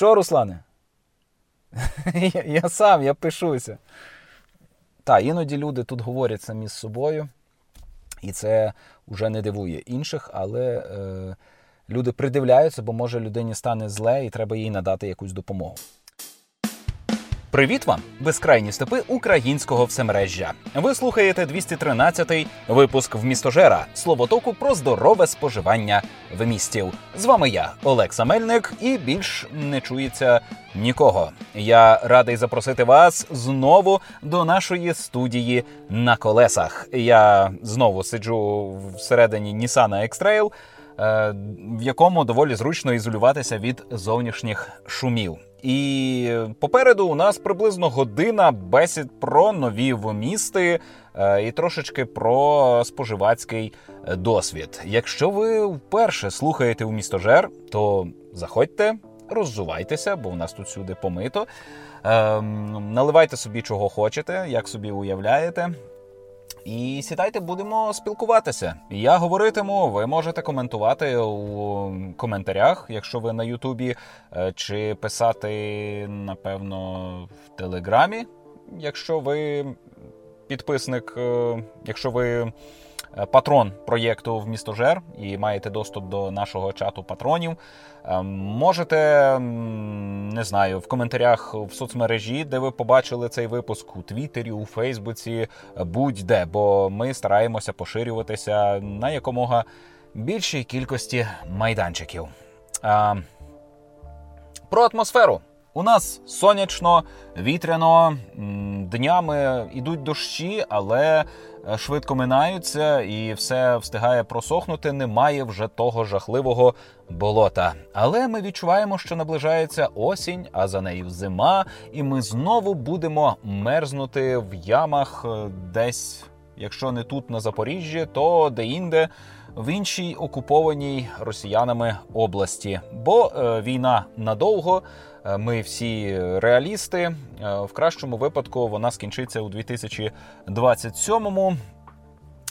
Що, Руслане? я, сам, я пишуся. Так, іноді люди тут говорять самі з собою, і це вже не дивує інших, але е, люди придивляються, бо може людині стане зле і треба їй надати якусь допомогу. Привіт вам, безкрайні степи українського всемережжя. Ви слухаєте 213-й випуск вмістожера словотоку про здорове споживання вмістів. З вами я, Олекса Мельник, і більш не чується нікого. Я радий запросити вас знову до нашої студії на колесах. Я знову сиджу всередині Nissan X-Trail, е, в якому доволі зручно ізолюватися від зовнішніх шумів. І попереду у нас приблизно година бесід про нові вмісти е, і трошечки про споживацький е, досвід. Якщо ви вперше слухаєте у містожер, то заходьте, роззувайтеся, бо у нас тут сюди помито. Ем, наливайте собі чого хочете, як собі уявляєте. І сідайте, будемо спілкуватися. Я говоритиму, ви можете коментувати у коментарях, якщо ви на Ютубі, е, чи писати, напевно, в Телеграмі, якщо ви підписник, е, якщо ви патрон проєкту в містожер і маєте доступ до нашого чату патронів. Е, можете не знаю в коментарях в соцмережі, де ви побачили цей випуск у Твіттері, у Фейсбуці, будь-де, бо ми стараємося поширюватися на якомога більшій кількості майданчиків. А, Про атмосферу. У нас сонячно, вітряно, днями йдуть дощі, але Е, швидко минаються і все встигає просохнути. Немає вже того жахливого болота. Але ми відчуваємо, що наближається осінь, а за нею зима, і ми знову будемо мерзнути в ямах е, десь, якщо не тут на Запоріжжі, то де-інде. В іншій окупованій росіянами області, бо е, війна надовго. Е, ми всі реалісти. Е, в кращому випадку вона скінчиться у 2027-му.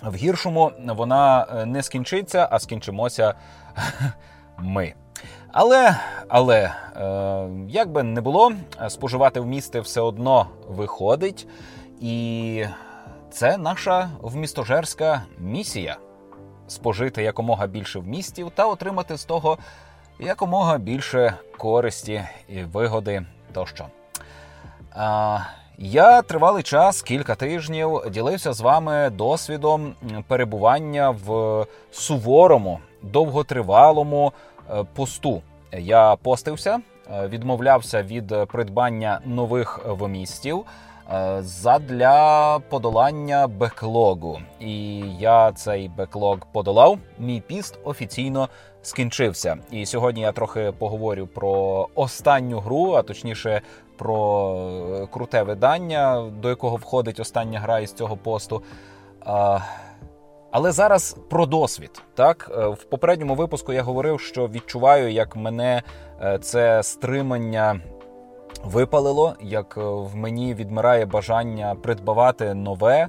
В гіршому вона е, не скінчиться, а скінчимося ми. Але але як би не було, споживати вмісти все одно виходить, і це наша вмістожерська місія спожити якомога більше вмістів та отримати з того якомога більше користі і вигоди тощо. А, я тривалий час, кілька тижнів, ділився з вами досвідом перебування в суворому, довготривалому е, посту. Я постився, е, відмовлявся від придбання нових вмістів задля подолання беклогу. І я цей беклог подолав. Мій піст офіційно скінчився. І сьогодні я трохи поговорю про останню гру, а точніше про е, круте видання, до якого входить остання гра із цього посту. Але зараз про досвід. Так, е, в попередньому випуску я говорив, що відчуваю, як мене е, це стримання випалило, як в мені відмирає бажання придбавати нове.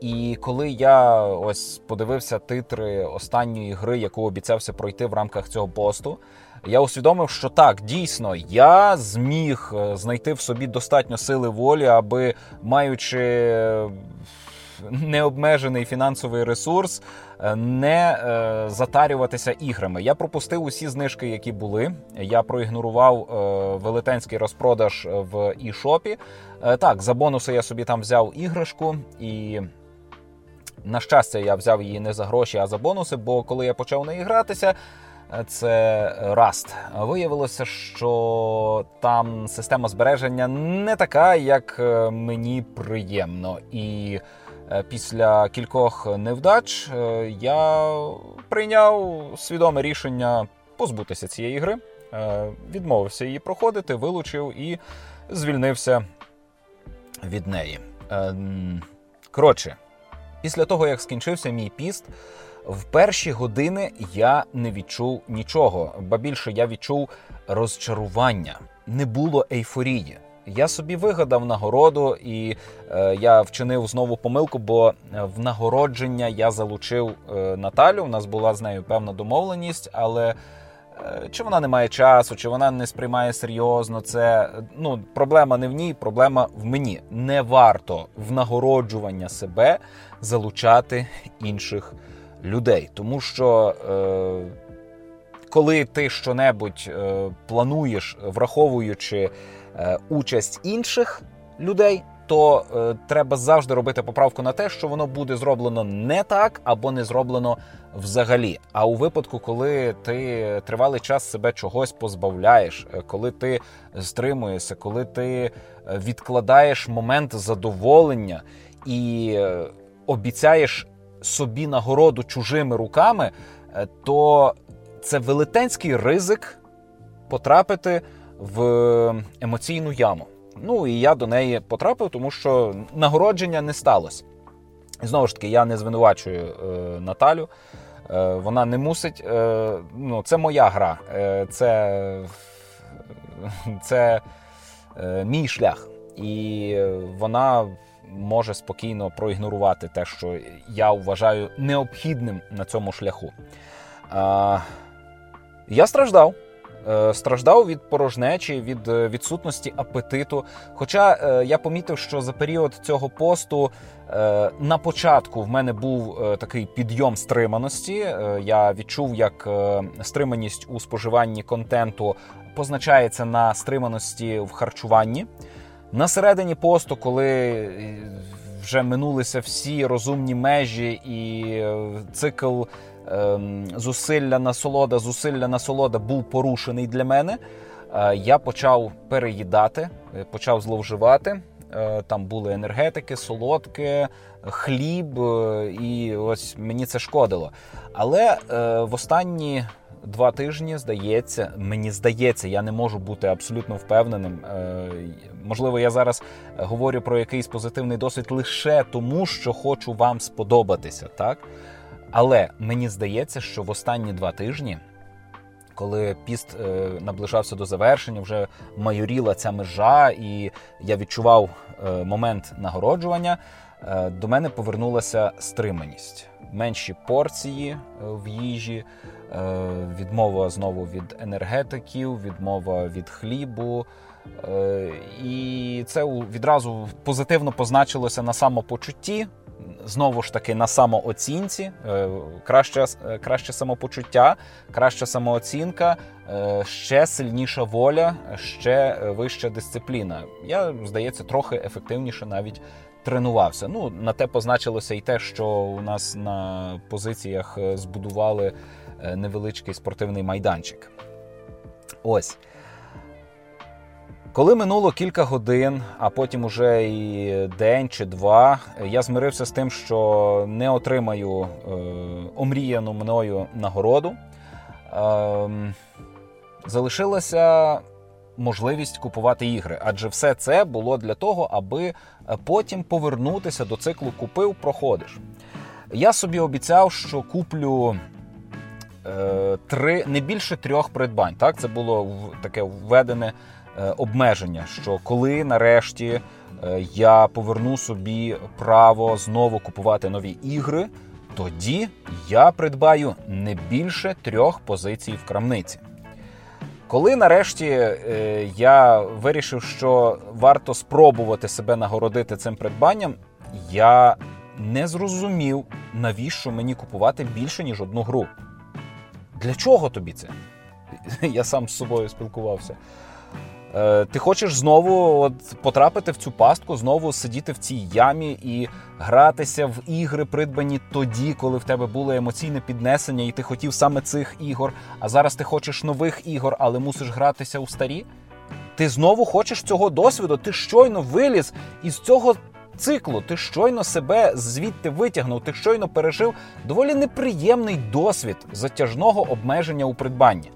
І коли я ось подивився титри останньої гри, яку обіцявся пройти в рамках цього посту, я усвідомив, що так, дійсно, я зміг е, знайти в собі достатньо сили волі, аби маючи необмежений фінансовий ресурс, е, не е, затарюватися іграми. Я пропустив усі знижки, які були. Я проігнорував велетенський розпродаж в ішопі. Так, за бонуси я собі там взяв іграшку і. На щастя, я взяв її не за гроші, а за бонуси, бо коли я почав неї гратися, це Rust. Виявилося, що там система збереження не така, як е, мені приємно. І е, після кількох невдач е, я прийняв свідоме рішення позбутися цієї гри, відмовився її проходити, вилучив і звільнився від неї. Коротше. Після того, як скінчився мій піст, в перші години я не відчув нічого, ба більше я відчув розчарування. Не було ейфорії. Я собі вигадав нагороду, і е, я вчинив знову помилку, бо в нагородження я залучив е, Наталю. У нас була з нею певна домовленість, але Е, чи вона не має часу, чи вона не сприймає серйозно це. Ну, проблема не в ній, проблема в мені. Не варто в нагороджування себе залучати інших людей. Тому що е, коли ти щонебудь е, плануєш, враховуючи е, участь інших людей то е, треба завжди робити поправку на те, що воно буде зроблено не так або не зроблено взагалі. А у випадку, коли ти тривалий час себе чогось позбавляєш, е, коли ти стримуєшся, коли ти е, відкладаєш момент задоволення і е, обіцяєш собі нагороду чужими руками, е, то це велетенський ризик потрапити в емоційну яму. Ну і я до неї потрапив, тому що нагородження не сталося. І знову ж таки, я не звинувачую е, Наталю. Е, Вона не мусить. Е, ну, Це моя гра, е, це це е, мій шлях. І вона може спокійно проігнорувати те, що я вважаю необхідним на цьому шляху. Е, я страждав. Е, страждав від порожнечі, від е, відсутності апетиту. Хоча е, я помітив, що за період цього посту на початку в мене був такий підйом стриманості. Я відчув, як стриманість у споживанні контенту позначається на стриманості в харчуванні. На середині посту, коли вже минулися всі розумні межі і цикл зусилля насолода, зусилля насолода був порушений для мене. Е, я почав переїдати, е, почав зловживати. Е, там були енергетики, солодке, хліб, і ось мені це шкодило. Але в останні два тижні здається, мені здається, я не можу бути абсолютно впевненим. Можливо, я зараз говорю про якийсь позитивний досвід лише тому, що хочу вам сподобатися, так. Але мені здається, що в останні два тижні, коли піст е, наближався до завершення, вже майоріла ця межа, і я відчував е, момент нагороджування, е, до мене повернулася стриманість. Менші порції в їжі, відмова знову від енергетиків, відмова від хлібу. І це відразу позитивно позначилося на самопочутті знову ж таки на самооцінці, е, краще, е, краще самопочуття, краща самооцінка, е, ще сильніша воля, ще вища дисципліна. Я, здається, трохи ефективніше навіть тренувався. Ну, На те позначилося і те, що у нас на позиціях збудували невеличкий спортивний майданчик. Ось. Коли минуло кілька годин, а потім уже і день чи два, я змирився з тим, що не отримаю е, омріяну мною нагороду. Е, залишилася можливість купувати ігри, адже все це було для того, аби потім повернутися до циклу Купив, проходиш. Я собі обіцяв, що куплю е, три не більше трьох придбань. Так, це було таке введене. Е, обмеження, що коли нарешті е, я поверну собі право знову купувати нові ігри, тоді я придбаю не більше трьох позицій в крамниці. Коли нарешті е, я вирішив, що варто спробувати себе нагородити цим придбанням, я не зрозумів, навіщо мені купувати більше, ніж одну гру. Для чого тобі це? Я сам з собою спілкувався. Е, ти хочеш знову от потрапити в цю пастку, знову сидіти в цій ямі і гратися в ігри, придбані тоді, коли в тебе було емоційне піднесення, і ти хотів саме цих ігор. А зараз ти хочеш нових ігор, але мусиш гратися у старі. Ти знову хочеш цього досвіду. Ти щойно виліз із цього циклу. Ти щойно себе звідти витягнув. Ти щойно пережив доволі неприємний досвід затяжного обмеження у придбанні.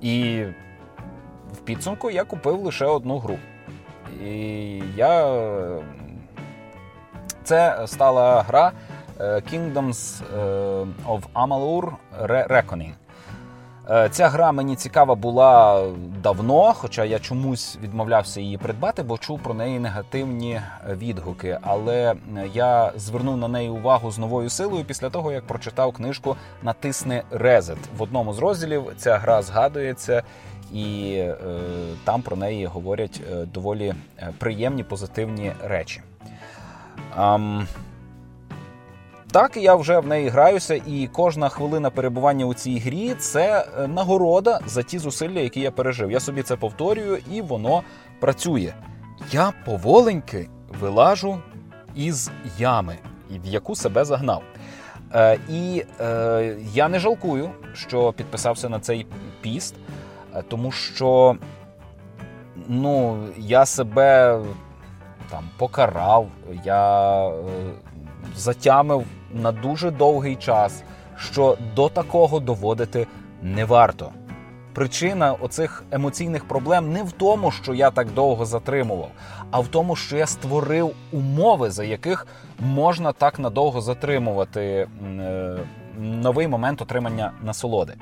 І підсумку я купив лише одну гру. І я. Це стала гра е, Kingdoms е, of Amalur Reckoning. Е, ця гра мені цікава була давно, хоча я чомусь відмовлявся її придбати, бо чув про неї негативні відгуки. Але я звернув на неї увагу з новою силою після того, як прочитав книжку Натисни Резет. В одному з розділів ця гра згадується, і е, там про неї говорять е, доволі приємні позитивні речі. Um, так, я вже в неї граюся, і кожна хвилина перебування у цій грі це е, нагорода за ті зусилля, які я пережив. Я собі це повторюю, і воно працює. Я поволеньки вилажу із ями, в яку себе загнав. Е, І е, я не жалкую, що підписався на цей піст, е, тому що ну, я себе там покарав, я е, затямив на дуже довгий час, що до такого доводити не варто. Причина оцих емоційних проблем не в тому, що я так довго затримував, а в тому, що я створив умови, за яких можна так надовго затримувати е, новий момент отримання насолоди.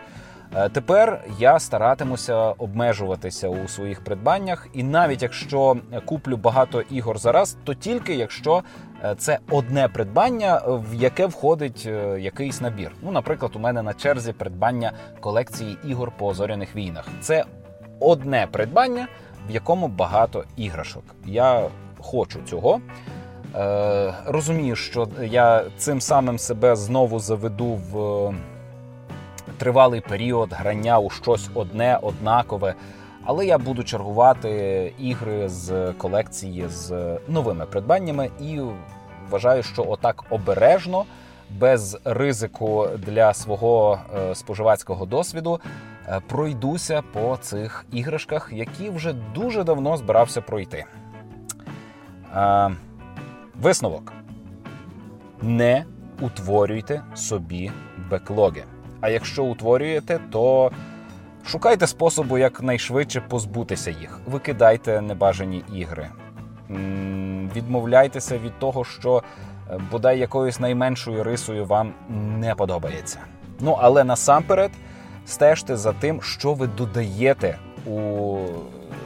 Е, тепер я старатимуся обмежуватися у своїх придбаннях, і навіть якщо куплю багато ігор зараз, то тільки якщо е, це одне придбання, в яке входить е, якийсь набір. Ну, наприклад, у мене на черзі придбання колекції ігор по зоряних війнах. Це одне придбання, в якому багато іграшок. Я хочу цього. Е, Розумію, що я цим самим себе знову заведу в тривалий період грання у щось одне, однакове. Але я буду чергувати ігри з колекції з новими придбаннями і вважаю, що отак обережно, без ризику для свого е, споживацького досвіду, е, пройдуся по цих іграшках, які вже дуже давно збирався пройти. Е, висновок: не утворюйте собі беклоги. А якщо утворюєте, то шукайте способу якнайшвидше позбутися їх. Викидайте небажані ігри. Відмовляйтеся від того, що е, бодай якоюсь найменшою рисою вам не подобається. Ну, але насамперед стежте за тим, що ви додаєте у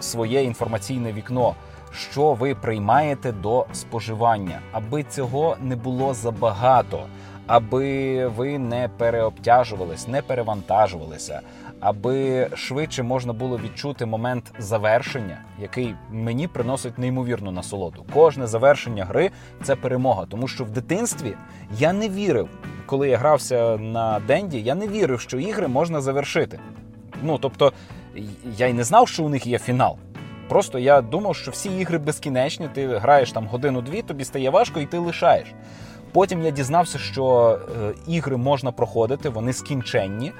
своє інформаційне вікно, що ви приймаєте до споживання, аби цього не було забагато аби ви не переобтяжувались, не перевантажувалися, аби швидше можна було відчути момент завершення, який мені приносить неймовірну насолоду. Кожне завершення гри це перемога, тому що в дитинстві я не вірив, коли я грався на Денді, я не вірив, що ігри можна завершити. Ну тобто я й не знав, що у них є фінал. Просто я думав, що всі ігри безкінечні, ти граєш там годину-дві, тобі стає важко, і ти лишаєш. Потім я дізнався, що е, ігри можна проходити, вони скінченні.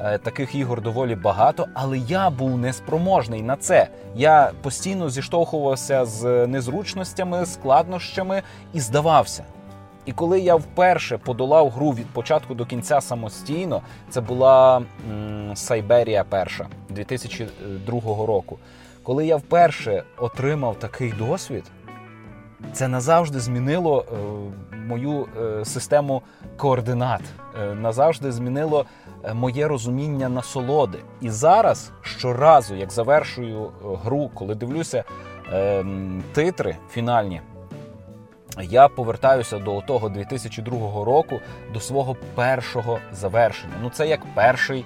Е, таких ігор доволі багато, але я був неспроможний на це. Я постійно зіштовхувався з незручностями, складнощами і здавався. І коли я вперше подолав гру від початку до кінця самостійно, це була Сайберія перша 2002 року. Коли я вперше отримав такий досвід, це назавжди змінило е, мою е, систему координат, е, назавжди змінило моє розуміння насолоди. І зараз щоразу, як завершую гру, коли дивлюся титри фінальні. Я повертаюся до того 2002 року, до свого першого завершення. Ну, це як перший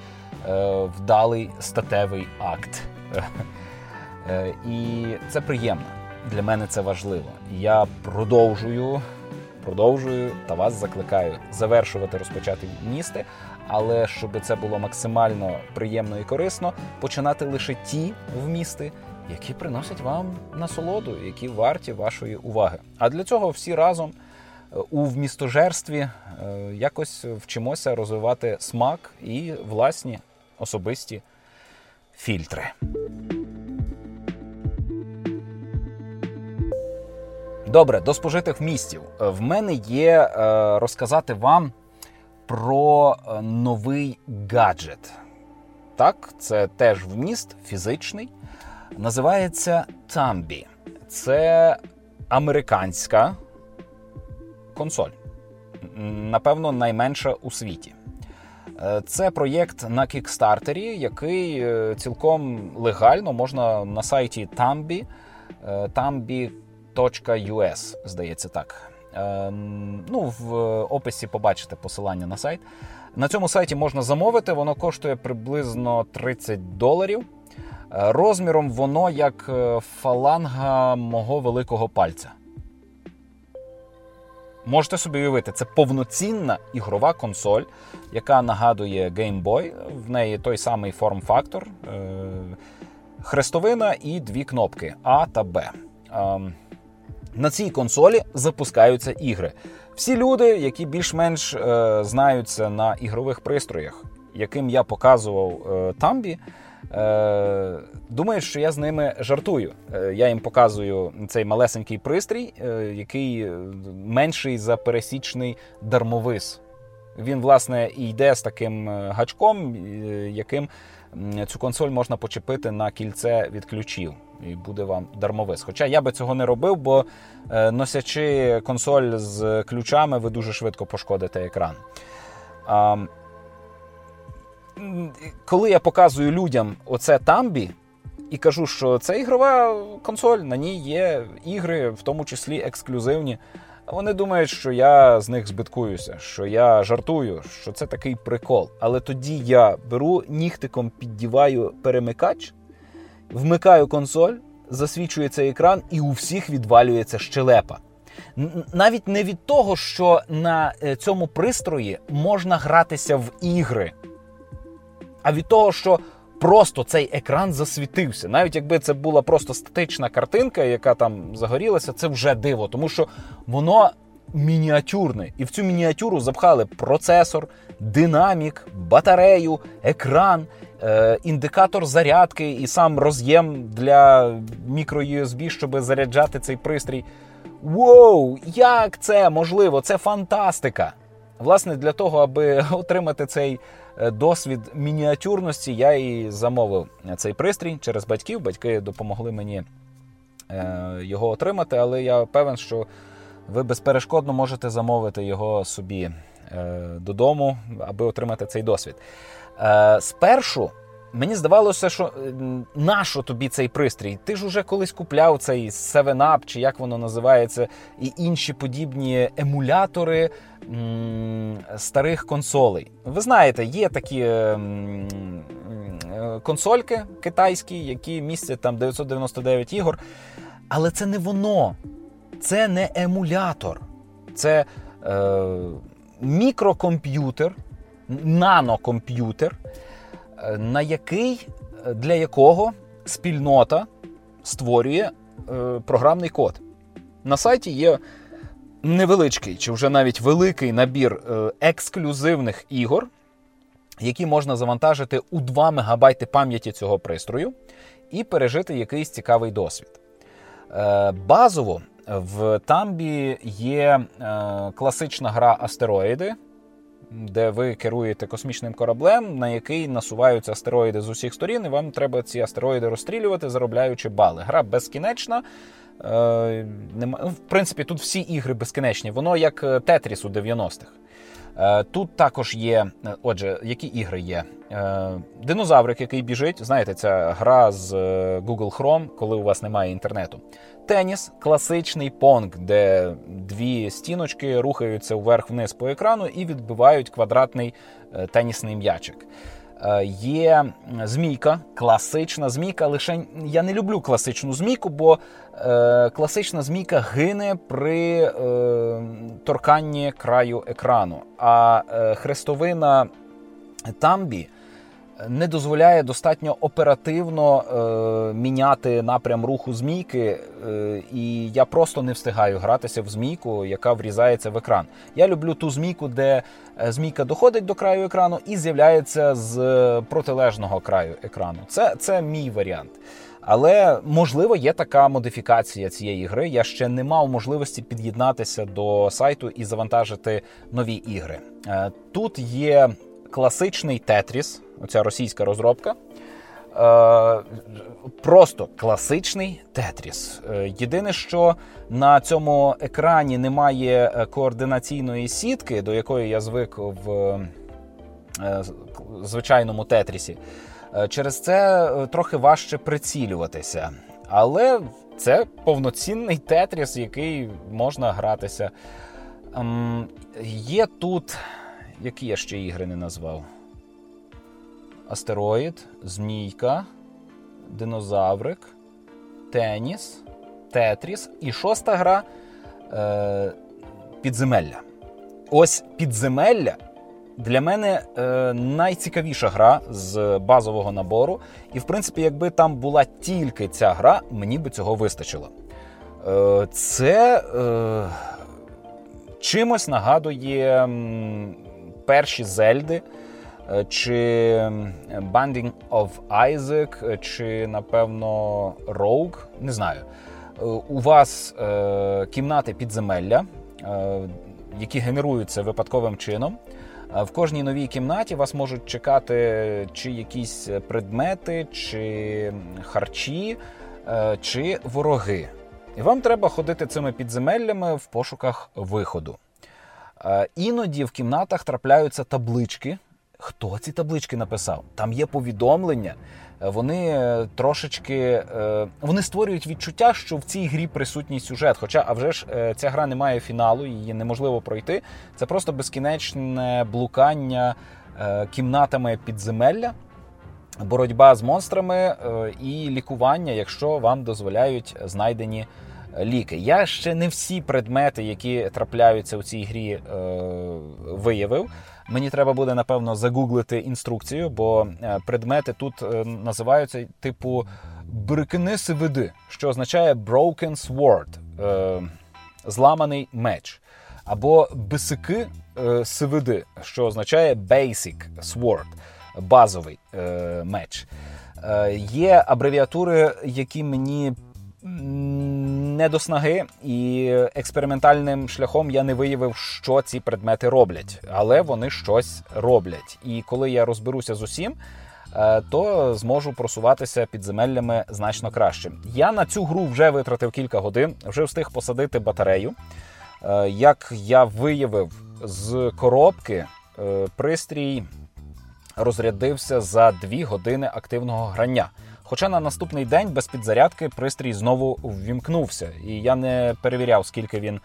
вдалий статевий акт. І це приємно для мене це важливо. Я продовжую, продовжую та вас закликаю завершувати розпочати місти, але щоб це було максимально приємно і корисно, починати лише ті вмісти, які приносять вам насолоду, які варті вашої уваги. А для цього всі разом е, у вмістожерстві е, якось вчимося розвивати смак і власні особисті фільтри. Добре, до спожитих вмістів. Е, в мене є е, розказати вам про е, новий гаджет. Так, це теж вміст фізичний. Називається Tambi. Це американська консоль. Напевно, найменша у світі. Це проєкт на кікстартері, який цілком легально можна на сайті Tambi, tambi.us, здається так. Ну, В описі побачите посилання на сайт. На цьому сайті можна замовити, воно коштує приблизно 30 доларів. Розміром воно як фаланга мого великого пальця. Можете собі уявити, це повноцінна ігрова консоль, яка нагадує Game Boy. В неї той самий форм-фактор, е, хрестовина і дві кнопки А та Б. На цій консолі запускаються ігри. Всі люди, які більш-менш е, знаються на ігрових пристроях, яким я показував е, Тамбі, е, думають, що я з ними жартую. Е, я їм показую цей малесенький пристрій, е, який е, менший за пересічний дармовис. Він, власне, і йде з таким гачком, яким цю консоль можна почепити на кільце від ключів. І буде вам дармовис. Хоча я би цього не робив, бо носячи консоль з ключами, ви дуже швидко пошкодите екран коли я показую людям оце тамбі і кажу, що це ігрова консоль, на ній є ігри, в тому числі ексклюзивні. Вони думають, що я з них збиткуюся, що я жартую, що це такий прикол. Але тоді я беру нігтиком, піддіваю перемикач, вмикаю консоль, засвічується екран, і у всіх відвалюється щелепа. Навіть не від того, що на е, цьому пристрої можна гратися в ігри а від того, що просто цей екран засвітився. Навіть якби це була просто статична картинка, яка там загорілася, це вже диво, тому що воно мініатюрне. І в цю мініатюру запхали процесор, динамік, батарею, екран. Е, індикатор зарядки і сам роз'єм для мікро-USB, щоб заряджати цей пристрій. Воу, як це можливо? Це фантастика! Власне, для того, аби отримати цей Е, досвід мініатюрності, я і замовив цей пристрій через батьків. Батьки допомогли мені е, його отримати, але я певен, що ви безперешкодно можете замовити його собі додому, аби отримати цей досвід. Спершу. Мені здавалося, що нащо тобі цей пристрій? Ти ж уже колись купляв цей 7-Up, чи як воно називається, і інші подібні емулятори старих консолей. Ви знаєте, є такі е, консольки китайські, які містять там 999 ігор. Але це не воно, це не емулятор, це е, мікрокомп'ютер, нанокомп'ютер, е, на який, для якого спільнота створює е, програмний код. На сайті є невеличкий чи вже навіть великий набір е, ексклюзивних ігор, які можна завантажити у 2 МБ пам'яті цього пристрою і пережити якийсь цікавий досвід. Е, базово в Тамбі є е, класична гра Астероїди. Де ви керуєте космічним кораблем, на який насуваються астероїди з усіх сторін, і вам треба ці астероїди розстрілювати, заробляючи бали. Гра безкінечна, Е. В принципі, тут всі ігри безкінечні. Воно як е, Тетріс у 90-х. Е, тут також є, отже, які ігри є? Динозаврик, який біжить. Знаєте, ця гра з Google Chrome, коли у вас немає інтернету. Теніс, класичний понг, де дві стіночки рухаються вверх-вниз по екрану і відбивають квадратний тенісний м'ячик. Е, є змійка, класична змійка. Лише я не люблю класичну змійку, бо е, класична змійка гине при е, торканні краю екрану. А е, хрестовина тамбі не дозволяє достатньо оперативно е, міняти напрям руху змійки, е, і я просто не встигаю гратися в змійку, яка врізається в екран. Я люблю ту змійку, де е, змійка доходить до краю екрану і з'являється з протилежного краю екрану. Це, Це мій варіант. Але можливо є така модифікація цієї гри. Я ще не мав можливості під'єднатися до сайту і завантажити нові ігри. Е, тут є класичний Тетріс оця російська розробка. Е, просто класичний Тетріс. Е, єдине, що на цьому екрані немає е, координаційної сітки, до якої я звик в звичайному тетрісі. Через це трохи важче прицілюватися. Але це повноцінний тетріс, який можна гратися. Ем, Є тут. Які я ще ігри не назвав? Астероїд, Змійка, Динозаврик, Теніс, Тетріс і шоста гра е, Підземелля. Ось підземелля для мене е, найцікавіша гра з базового набору. І, в принципі, якби там була тільки ця гра, мені би цього вистачило. Е, Це е, чимось нагадує перші Зельди. Е, чи Binding of Isaac, чи, напевно, Rogue, не знаю. Е, у вас е, кімнати підземелля, е, які генеруються випадковим чином. В кожній новій кімнаті вас можуть чекати чи якісь предмети, чи харчі, е, чи вороги. І вам треба ходити цими підземеллями в пошуках виходу. Е, іноді в кімнатах трапляються таблички. Хто ці таблички написав? Там є повідомлення вони е, трошечки е, вони створюють відчуття, що в цій грі присутній сюжет. Хоча, а вже ж е, ця гра не має фіналу, її неможливо пройти. Це просто безкінечне блукання кімнатами підземелля. Боротьба з монстрами і лікування, якщо вам дозволяють знайдені ліки. Я ще не всі предмети, які трапляються у цій грі, виявив. Мені треба буде напевно загуглити інструкцію, бо е, предмети тут е, називаються типу брикини сивиди, що означає broken sword, е, зламаний меч, або бисики сивиди, що означає basic sword, базовий меч. Є абревіатури, які мені не до снаги, і експериментальним шляхом я не виявив, що ці предмети роблять, але вони щось роблять. І коли я розберуся з усім, е, то зможу просуватися підземеллями значно краще. Я на цю гру вже витратив кілька годин, вже встиг посадити батарею. Е, як я виявив з коробки, е, пристрій розрядився за 2 години активного грання. Хоча на наступний день без підзарядки пристрій знову ввімкнувся, і я не перевіряв, скільки він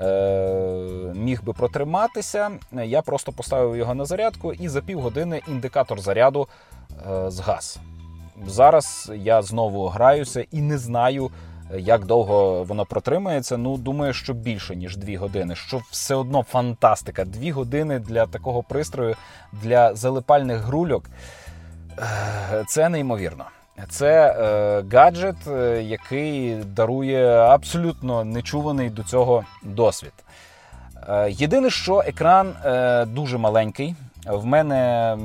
е, міг би протриматися. Я просто поставив його на зарядку, і за півгодини індикатор заряду е, згас. Зараз я знову граюся і не знаю, як довго воно протримається. Ну, думаю, що більше ніж дві години. Що все одно фантастика. Дві години для такого пристрою, для залипальних грульок. Е, це неймовірно. Це е, гаджет, е, який дарує абсолютно нечуваний до цього досвід. Е, єдине, що екран е, дуже маленький. В мене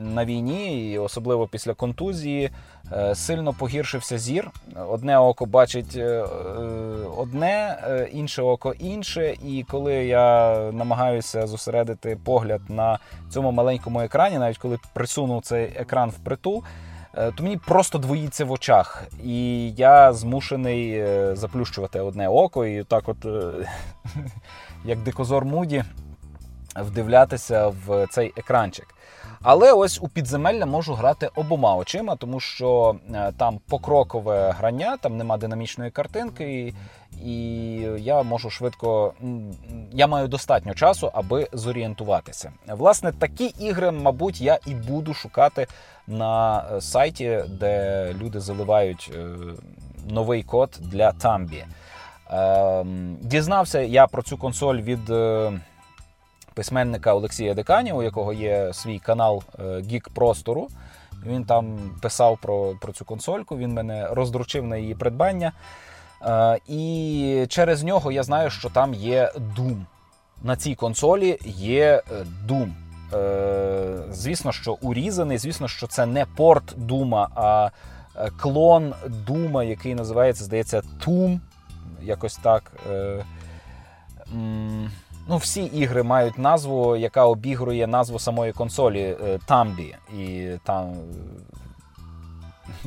на війні, і особливо після контузії, е, сильно погіршився зір. Одне око бачить е, одне, інше око інше. І коли я намагаюся зосередити погляд на цьому маленькому екрані, навіть коли присунув цей екран в притул. Е, то мені просто двоїться в очах. І я змушений е, заплющувати одне око і так, от, е, як дикозор Муді, вдивлятися в цей екранчик. Але ось у підземелля можу грати обома очима, тому що там покрокове грання, там нема динамічної картинки, і, і я можу швидко. Я маю достатньо часу, аби зорієнтуватися. Власне, такі ігри, мабуть, я і буду шукати на е, сайті, де люди заливають е, новий код для Тамбі. Ем, дізнався я про цю консоль від е, письменника Олексія Декані, у якого є свій канал Гік Простору. Він там писав про про цю консольку, він мене роздручив на її придбання. І через нього я знаю, що там є Doom. На цій консолі є Doom. Е, звісно, що урізаний, звісно, що це не порт Дума, а е, клон Дума, який називається, здається, Тум. Якось так. Е, ну, Всі ігри мають назву, яка обігрує назву самої консолі Тамбі. І там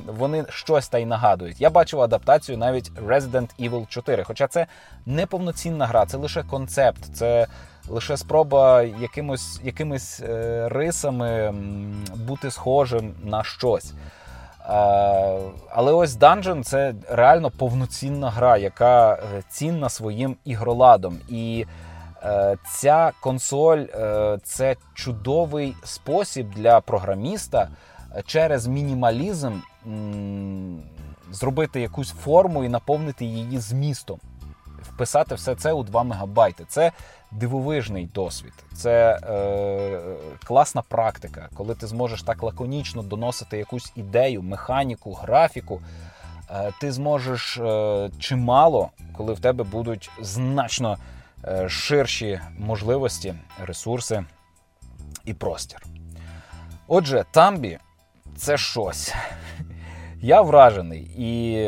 вони щось та й нагадують. Я бачив адаптацію навіть Resident Evil 4. Хоча це не повноцінна гра, це лише концепт. Це лише спроба якимось якимись е, рисами бути схожим на щось. Але ось Dungeon — це реально повноцінна гра, яка е, цінна своїм ігроладом. І е, ця консоль це чудовий спосіб для програміста через мінімалізм зробити якусь форму і наповнити її змістом. Вписати все це у 2 мегабайти. Це дивовижний досвід, це е, класна практика, коли ти зможеш так лаконічно доносити якусь ідею, механіку, графіку. Е, ти зможеш е, чимало, коли в тебе будуть значно е, ширші можливості, ресурси і простір. Отже, Тамбі це щось. Я вражений і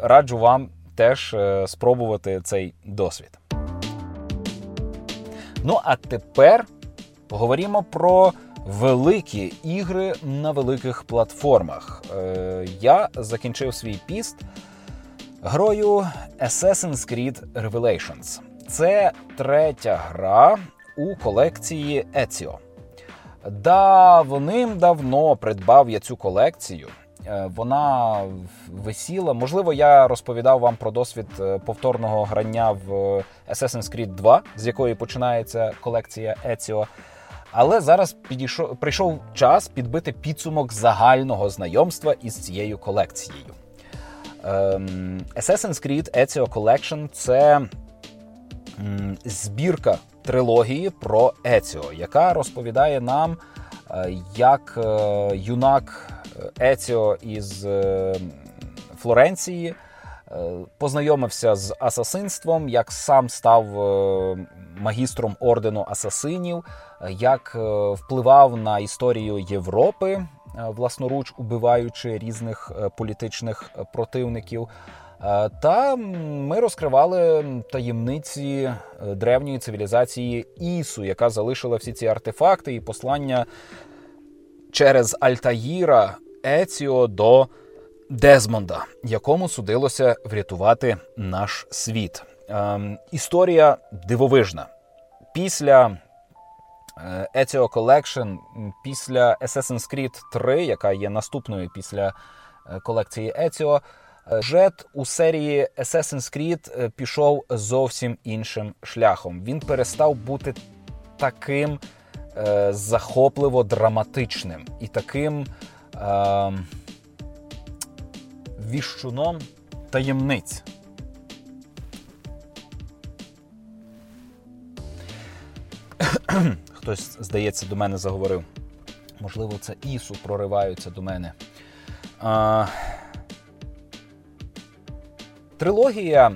раджу вам теж е, спробувати цей досвід. Ну, а тепер поговоримо про великі ігри на великих платформах. Е, я закінчив свій піст грою Assassin's Creed Revelations. Це третя гра у колекції Ezio. Давним-давно придбав я цю колекцію. Е, вона висіла. Можливо, я розповідав вам про досвід е, повторного грання в Assassin's Creed 2, з якої починається колекція Ezio. Але зараз підійшов прийшов час підбити підсумок загального знайомства із цією колекцією. Ем, Assassin's Creed Ezio Collection це збірка трилогії про Еціо, яка розповідає нам, е, як юнак Еціо із е, Флоренції. Е, познайомився з асасинством, як сам став е, магістром ордену асасинів, як впливав на історію Європи, власноруч убиваючи різних політичних противників. Та ми розкривали таємниці древньої цивілізації Ісу, яка залишила всі ці артефакти і послання через Альтаїра Еціо до Дезмонда, якому судилося врятувати наш світ. Ем, історія дивовижна. Після Еціо Collection, після Assassin's Creed 3, яка є наступною після е, колекції Еціо, Жет у серії Assassin's Creed е, пішов зовсім іншим шляхом. Він перестав бути таким е, захопливо драматичним і таким е, віщуном таємниць. Хтось, здається, до мене заговорив. Можливо, це Ісу прориваються до мене. А, Трилогія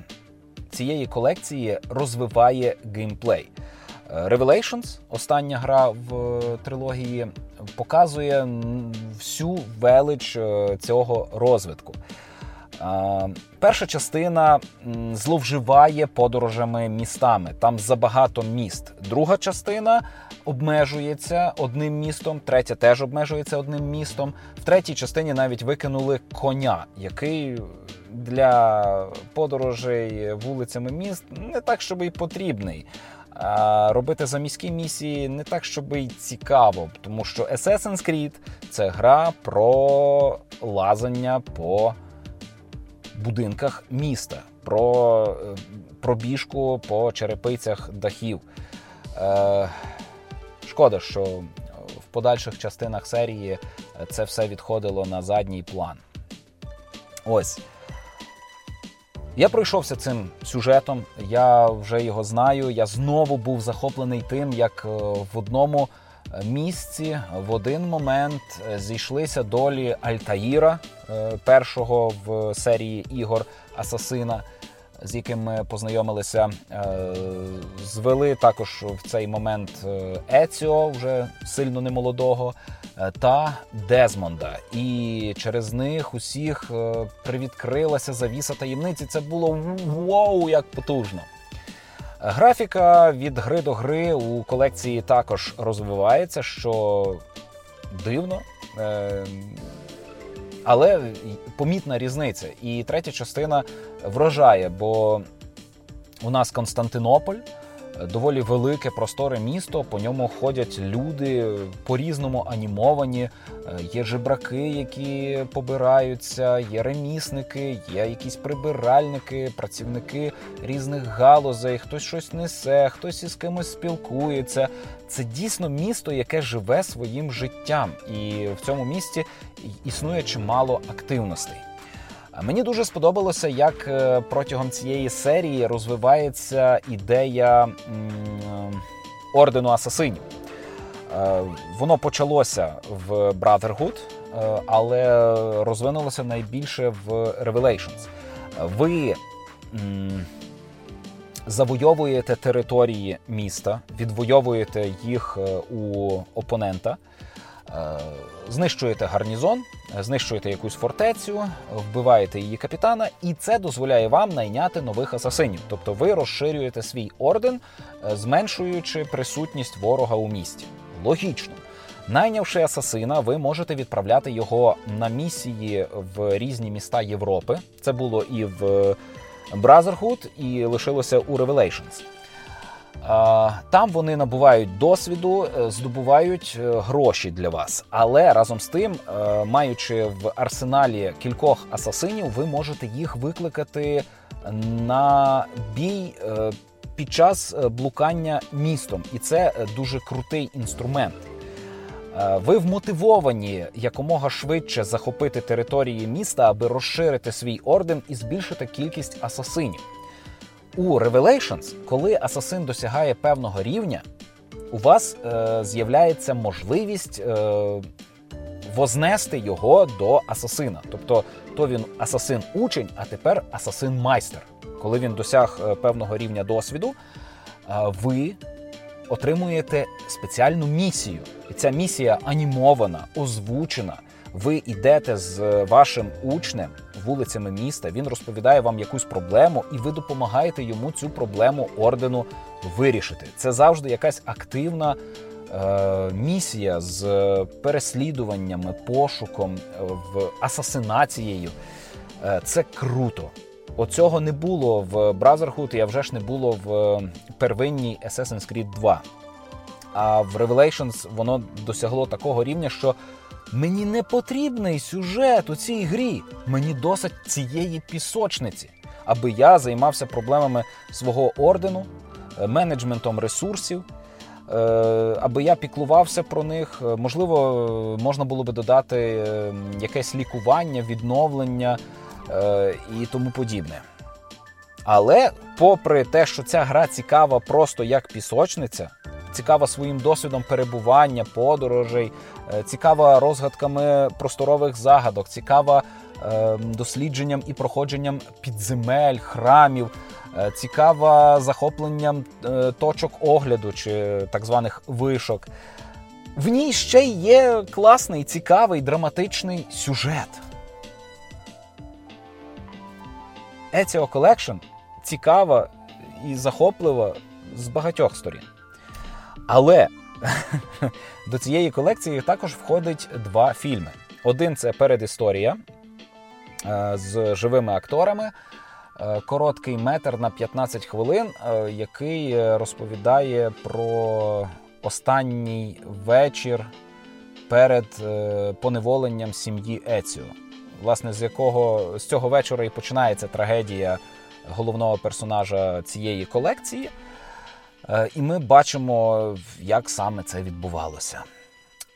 цієї колекції розвиває геймплей. Revelations, остання гра в трилогії, показує всю велич е, цього розвитку. Перша частина зловживає подорожами містами. Там забагато міст. Друга частина обмежується одним містом, третя теж обмежується одним містом. В третій частині навіть викинули коня, який для подорожей вулицями міст не так, щоб і потрібний. А робити заміські місії не так, щоб і цікаво, тому що Assassin's Creed — це гра про лазання по будинках міста, про е, пробіжку по черепицях дахів. Е, Шкода, що в подальших частинах серії це все відходило на задній план. Ось. Я пройшовся цим сюжетом, я вже його знаю. Я знову був захоплений тим, як е, в одному місці в один момент е, зійшлися долі Альтаїра, першого в серії ігор Асасина, з яким ми познайомилися. Звели також в цей момент Еціо, вже сильно немолодого. Е, та Дезмонда. І через них усіх е, привідкрилася завіса таємниці. Це було вау, як потужно. Графіка від гри до гри у колекції також розвивається, що дивно. Е, але помітна різниця. І третя частина вражає, бо у нас Константинополь, доволі велике просторе місто. По ньому ходять люди по-різному анімовані. Е, є жебраки, які побираються, є ремісники, є якісь прибиральники, працівники різних галузей. Хтось щось несе, хтось із кимось спілкується. Це дійсно місто, яке живе своїм життям, і в цьому місті існує чимало активностей. Мені дуже сподобалося, як е, протягом цієї серії розвивається ідея ордену асасинів. Е, воно почалося в Brotherhood, е, але розвинулося найбільше в Revelations. Ви завойовуєте території міста, відвойовуєте їх у опонента. Е, знищуєте гарнізон, знищуєте якусь фортецю, вбиваєте її капітана, і це дозволяє вам найняти нових асасинів. Тобто ви розширюєте свій орден, е, зменшуючи присутність ворога у місті. Логічно. Найнявши асасина, ви можете відправляти його на місії в різні міста Європи. Це було і в Brotherhood, і лишилося у Revelations. Там вони набувають досвіду, е, здобувають е, гроші для вас. Але разом з тим, е, маючи в арсеналі кількох асасинів, ви можете їх викликати на бій під час блукання містом, і це дуже крутий інструмент. Ви вмотивовані якомога швидше захопити території міста, аби розширити свій орден і збільшити кількість асасинів. У Revelations, коли асасин досягає певного рівня, у вас е, з'являється можливість е, вознести його до асасина. Тобто, то він асасин-учень, а тепер асасин-майстер. Коли він досяг е, певного рівня досвіду, е, ви отримуєте спеціальну місію. І ця місія анімована, озвучена. Ви йдете з вашим учнем вулицями міста. Він розповідає вам якусь проблему, і ви допомагаєте йому цю проблему ордену вирішити. Це завжди якась активна. Е, місія з переслідуваннями, пошуком, е, в асасинацією е, це круто. Оцього не було в Brotherhood, і а вже ж не було в первинній Assassin's Creed 2. А в Revelations воно досягло такого рівня, що Мені не потрібний сюжет у цій грі. Мені досить цієї пісочниці, аби я займався проблемами свого ордену, е, менеджментом ресурсів, е, аби я піклувався про них. Е, можливо, можна було би додати якесь лікування, відновлення і тому подібне. Але, попри те, що ця гра цікава просто як пісочниця цікава своїм досвідом перебування, подорожей, е, цікава розгадками просторових загадок, цікава е, дослідженням і проходженням підземель, храмів. Е, цікава захопленням точок огляду чи так званих вишок. В ній ще є класний, цікавий, драматичний сюжет. Ezio Collection цікава і захоплива з багатьох сторін. Але до цієї колекції також входить два фільми. Один це передісторія е, з живими акторами. Е, короткий метр на 15 хвилин, е, який розповідає про останній вечір перед поневоленням сім'ї Еціо. Власне, з якого з цього вечора і починається трагедія головного персонажа цієї колекції. Е, і ми бачимо, як саме це відбувалося.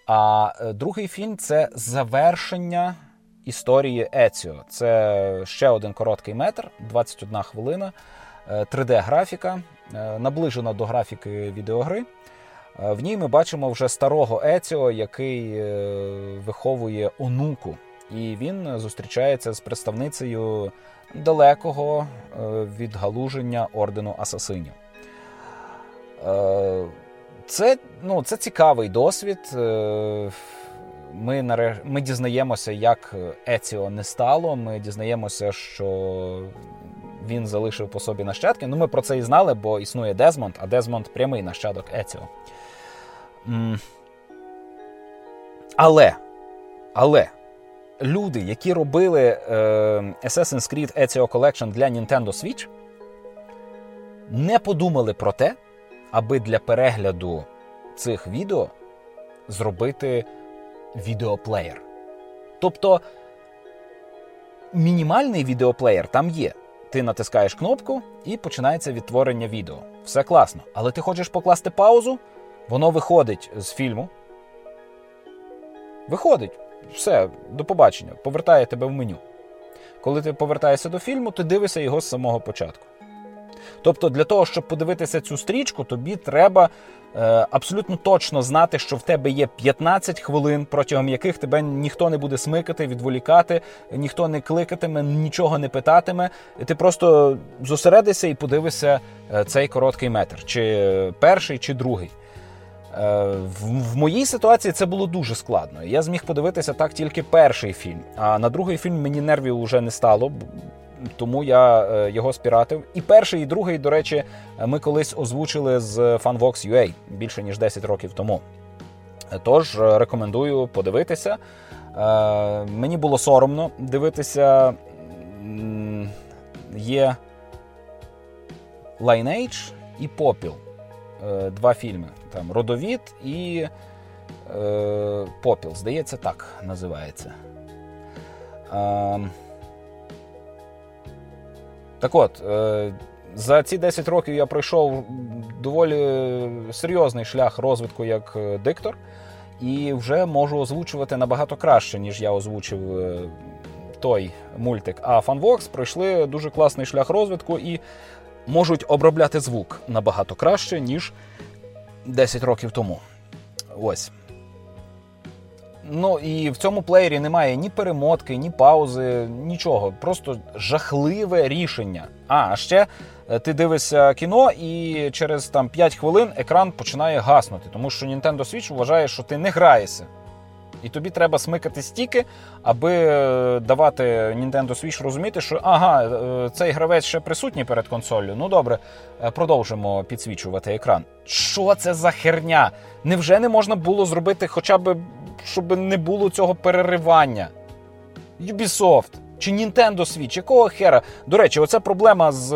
А е, другий фільм це завершення історії Еціо. Це ще один короткий метр, 21 хвилина, 3D-графіка, е, наближена до графіки відеогри. В ній ми бачимо вже старого Еціо, який виховує онуку. І він зустрічається з представницею далекого відгалуження ордену асасинів. Е, це ну, це цікавий досвід. Е, ми ми дізнаємося, як Еціо не стало. Ми дізнаємося, що він залишив по собі нащадки. Ну, ми про це і знали, бо існує Дезмонд, а Дезмонд прямий нащадок Еціо. Але, але люди, які робили е, Assassin's Creed Ezio Collection для Nintendo Switch, не подумали про те аби для перегляду цих відео зробити відеоплеєр. Тобто мінімальний відеоплеєр там є. Ти натискаєш кнопку і починається відтворення відео. Все класно. Але ти хочеш покласти паузу, воно виходить з фільму. Виходить. Все, до побачення. Повертає тебе в меню. Коли ти повертаєшся до фільму, ти дивишся його з самого початку. Тобто, для того, щоб подивитися цю стрічку, тобі треба е, абсолютно точно знати, що в тебе є 15 хвилин, протягом яких тебе ніхто не буде смикати, відволікати, ніхто не кликатиме, нічого не питатиме. Ти просто зосередишся і подивишся е, цей короткий метр, чи перший, чи другий. Е, в, моїй ситуації це було дуже складно. Я зміг подивитися так тільки перший фільм. А на другий фільм мені нервів вже не стало тому я е, його спіратив. І перший, і другий, до речі, ми колись озвучили з FunVox.ua більше ніж 10 років тому. Тож е, рекомендую подивитися. Е, мені було соромно дивитися. Є Lineage і Попіл. Два фільми. Там Родовід і Попіл. Здається, так називається. Так от, е, за ці 10 років я пройшов доволі серйозний шлях розвитку як е, диктор, і вже можу озвучувати набагато краще, ніж я озвучив е, той мультик. А FunVox пройшли дуже класний шлях розвитку і можуть обробляти звук набагато краще, ніж 10 років тому. Ось. Ну і в цьому плеєрі немає ні перемотки, ні паузи, нічого. Просто жахливе рішення. А ще е, ти дивишся кіно, і через там 5 хвилин екран починає гаснути, тому що Nintendo Switch вважає, що ти не граєшся. І тобі треба смикати стіки, аби е, давати Nintendo Switch розуміти, що ага, е, цей гравець ще присутній перед консолью. Ну добре, продовжимо підсвічувати екран. Що це за херня? Невже не можна було зробити хоча б щоб не було цього переривання. Ubisoft чи Nintendo Switch, якого хера? До речі, оця проблема з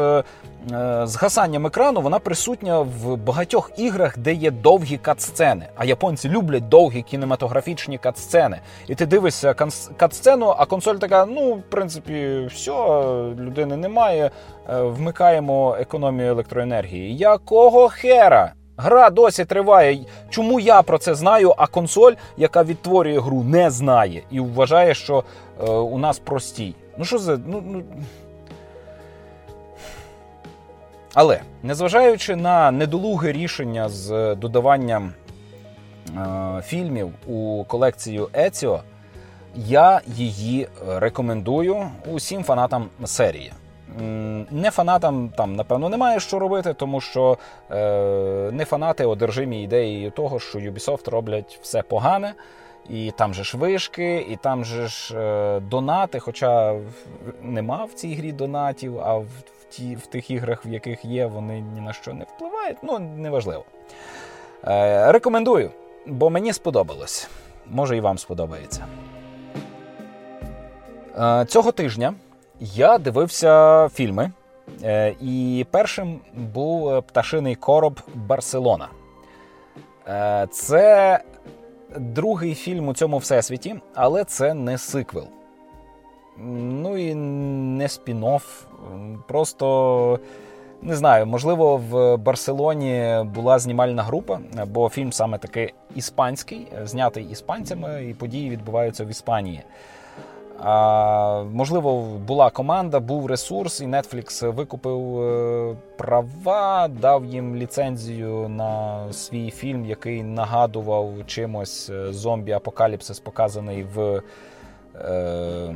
е, з гасанням екрану вона присутня в багатьох іграх, де є довгі кат-сцени. А японці люблять довгі кінематографічні кат-сцени. І ти дивишся кат-сцену, а консоль така: ну, в принципі, все, людини немає. Е, вмикаємо економію електроенергії. Якого хера? Гра досі триває. Чому я про це знаю, а консоль, яка відтворює гру, не знає і вважає, що е, у нас простій. Ну що за. Ну, ну... Але незважаючи на недолуге рішення з додаванням е, фільмів у колекцію Еціо, я її рекомендую усім фанатам серії. Не фанатам там, напевно, немає що робити, тому що е, не фанати одержимі ідеєю того, що Ubisoft роблять все погане, і там же ж вишки, і там же ж е, донати. Хоча нема в цій грі донатів, а в, в, ті, в тих іграх, в яких є, вони ні на що не впливають. Ну, неважливо. Е, Рекомендую, бо мені сподобалось. Може і вам сподобається. Е, Цього тижня я дивився фільми, е, і першим був е, пташиний короб Барселона. Е, це другий фільм у цьому всесвіті, але це не сиквел. Ну і не спін-офф. Просто не знаю, можливо, в Барселоні була знімальна група, бо фільм саме таки іспанський, знятий іспанцями, і події відбуваються в Іспанії. Можливо, була команда, був ресурс, і Netflix викупив е, права, дав їм ліцензію на свій фільм, який нагадував чимось е, зомбі-апокаліпсис, показаний в е,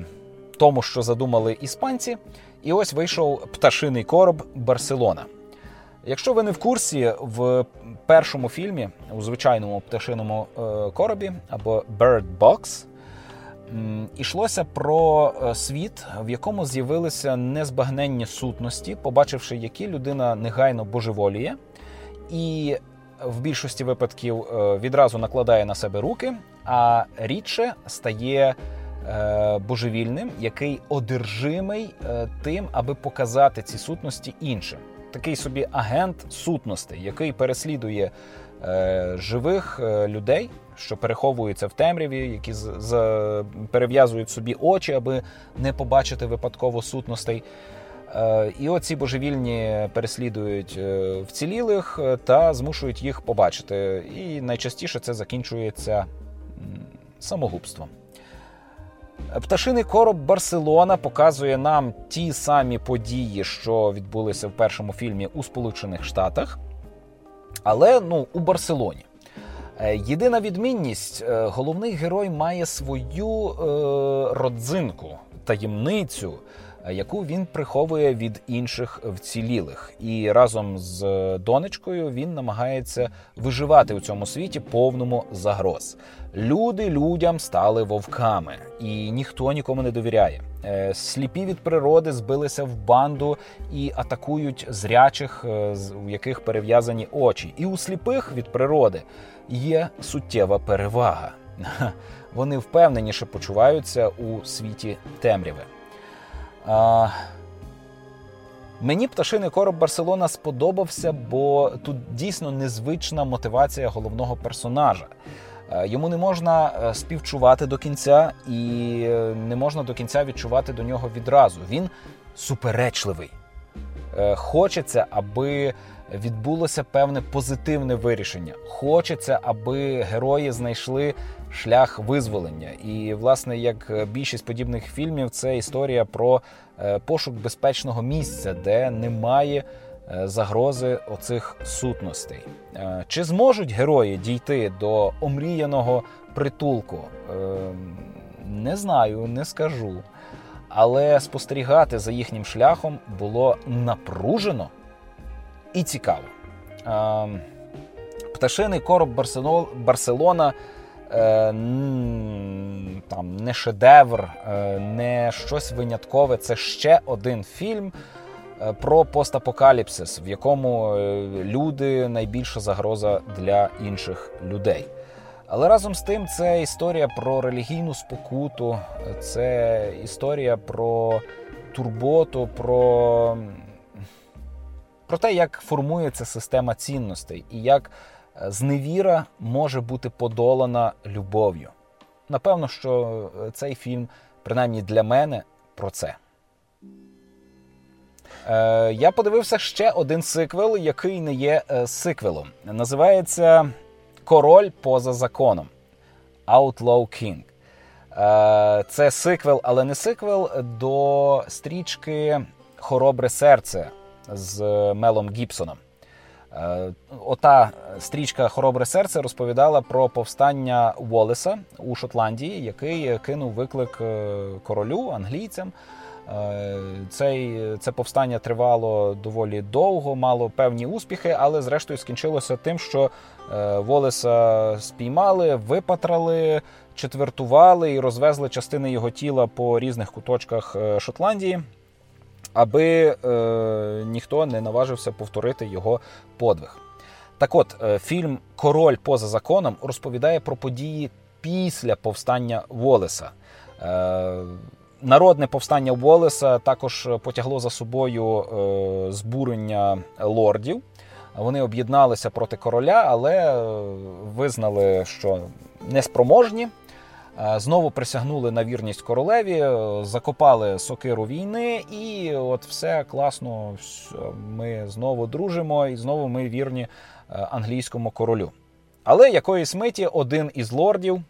тому, що задумали іспанці. І ось вийшов пташиний короб Барселона. Якщо ви не в курсі, в першому фільмі, у звичайному пташиному е, коробі або Bird Box, Ішлося про е, світ, в якому з'явилися незбагненні сутності, побачивши, які людина негайно божеволіє, і в більшості випадків е, відразу накладає на себе руки, а рідше стає е, божевільним, який одержимий тим, аби показати ці сутності іншим. такий собі агент сутностей, який переслідує живих е, людей, що переховуються в темряві, які з, з, перев'язують собі очі, аби не побачити випадково сутностей. Е, і оці божевільні переслідують е, вцілілих е, та змушують їх побачити. І найчастіше це закінчується самогубством. Пташиний короб Барселона показує нам ті самі події, що відбулися в першому фільмі у Сполучених Штатах, але ну, у Барселоні. Єдина відмінність: головний герой має свою е, родзинку, таємницю. Е, яку він приховує від інших вцілілих, і разом з донечкою він намагається виживати у цьому світі повному загроз. Люди людям стали вовками, і ніхто нікому не довіряє. Е, сліпі від природи збилися в банду і атакують зрячих, е, у яких перев'язані очі. І у сліпих від природи є суттєва перевага. Вони впевненіше почуваються у світі темряви. А, Мені пташиний короб Барселона сподобався, бо тут дійсно незвична мотивація головного персонажа. Йому не можна е, співчувати до кінця, і е, не можна до кінця відчувати до нього відразу. Він суперечливий. Е, хочеться, аби відбулося певне позитивне вирішення. Хочеться, аби герої знайшли шлях визволення. І, власне, як більшість подібних фільмів, це історія про е, пошук безпечного місця, де немає е, загрози оцих сутностей. Е, чи зможуть герої дійти до омріяного притулку? Не знаю, не скажу. Але спостерігати за їхнім шляхом було напружено і цікаво. Пташиний короб Барселона там не шедевр, е, не щось виняткове. Це ще один фільм е, про постапокаліпсис, в якому люди найбільша загроза для інших людей. Але разом з тим, це історія про релігійну спокуту, це історія про турботу, про, про те, як формується система цінностей і як зневіра може бути подолана любов'ю. Напевно, що е, цей фільм, принаймні для мене, про це. Е, Я подивився ще один сиквел, який не є е, сиквелом. Називається Король поза законом. Outlaw King. Е, Це сиквел, але не сиквел до стрічки Хоробре серце з Мелом Гібсоном. Е, ота стрічка Хоробре серце розповідала про повстання Волеса у Шотландії, який кинув виклик е, королю англійцям. Е, цей, Це повстання тривало доволі довго, мало певні успіхи, але зрештою скінчилося тим, що Волеса спіймали, випатрали, четвертували і розвезли частини його тіла по різних куточках Шотландії аби е, ніхто не наважився повторити його подвиг. Так от, е, фільм Король поза законом розповідає про події після повстання Волеса. Е, Народне повстання Волеса також потягло за собою е, збурення лордів. Вони об'єдналися проти короля, але е, визнали, що неспроможні. Е, знову присягнули на вірність королеві, е, закопали сокиру війни, і от все класно. Ми знову дружимо, і знову ми вірні е, англійському королю. Але якоїсь миті один із лордів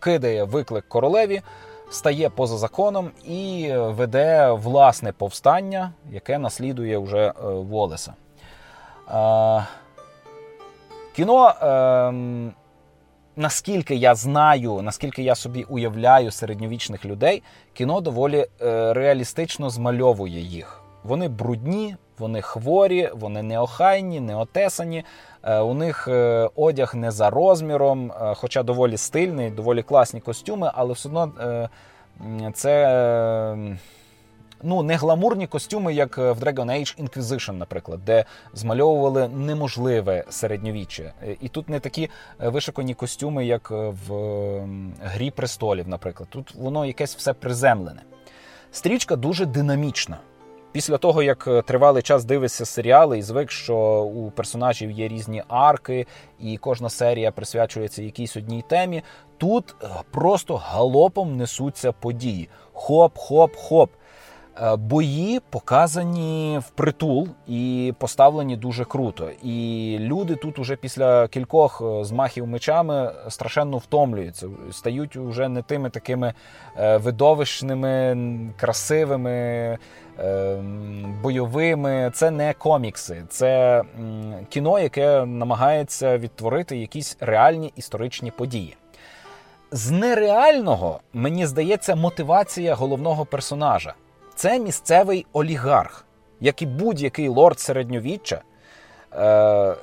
кидає виклик королеві, стає поза законом і веде власне повстання, яке наслідує вже Волеса. Кіно. Наскільки я знаю, наскільки я собі уявляю середньовічних людей, кіно доволі е, реалістично змальовує їх. Вони брудні, вони хворі, вони неохайні, неотесані. Е, у них е, одяг не за розміром, е, хоча доволі стильний, доволі класні костюми, але все одно е, це. Ну не гламурні костюми, як е, в Dragon Age Inquisition, наприклад, де змальовували неможливе середньовіччя. Е, і тут не такі е, вишикані костюми, як в Грі престолів, наприклад. Тут воно якесь все приземлене. Стрічка дуже динамічна. після того, як тривалий час дивишся серіали і звик, що у персонажів є різні арки, і кожна серія присвячується якійсь одній темі, тут просто галопом несуться події. Хоп-хоп-хоп. Е, бої показані впритул і поставлені дуже круто. І люди тут уже після кількох е, змахів мечами страшенно втомлюються, стають уже не тими такими е, видовищними, красивими. Бойовими, це не комікси, це кіно, яке намагається відтворити якісь реальні історичні події. З нереального мені здається мотивація головного персонажа це місцевий олігарх, як і будь-який лорд середньовіччя. Е,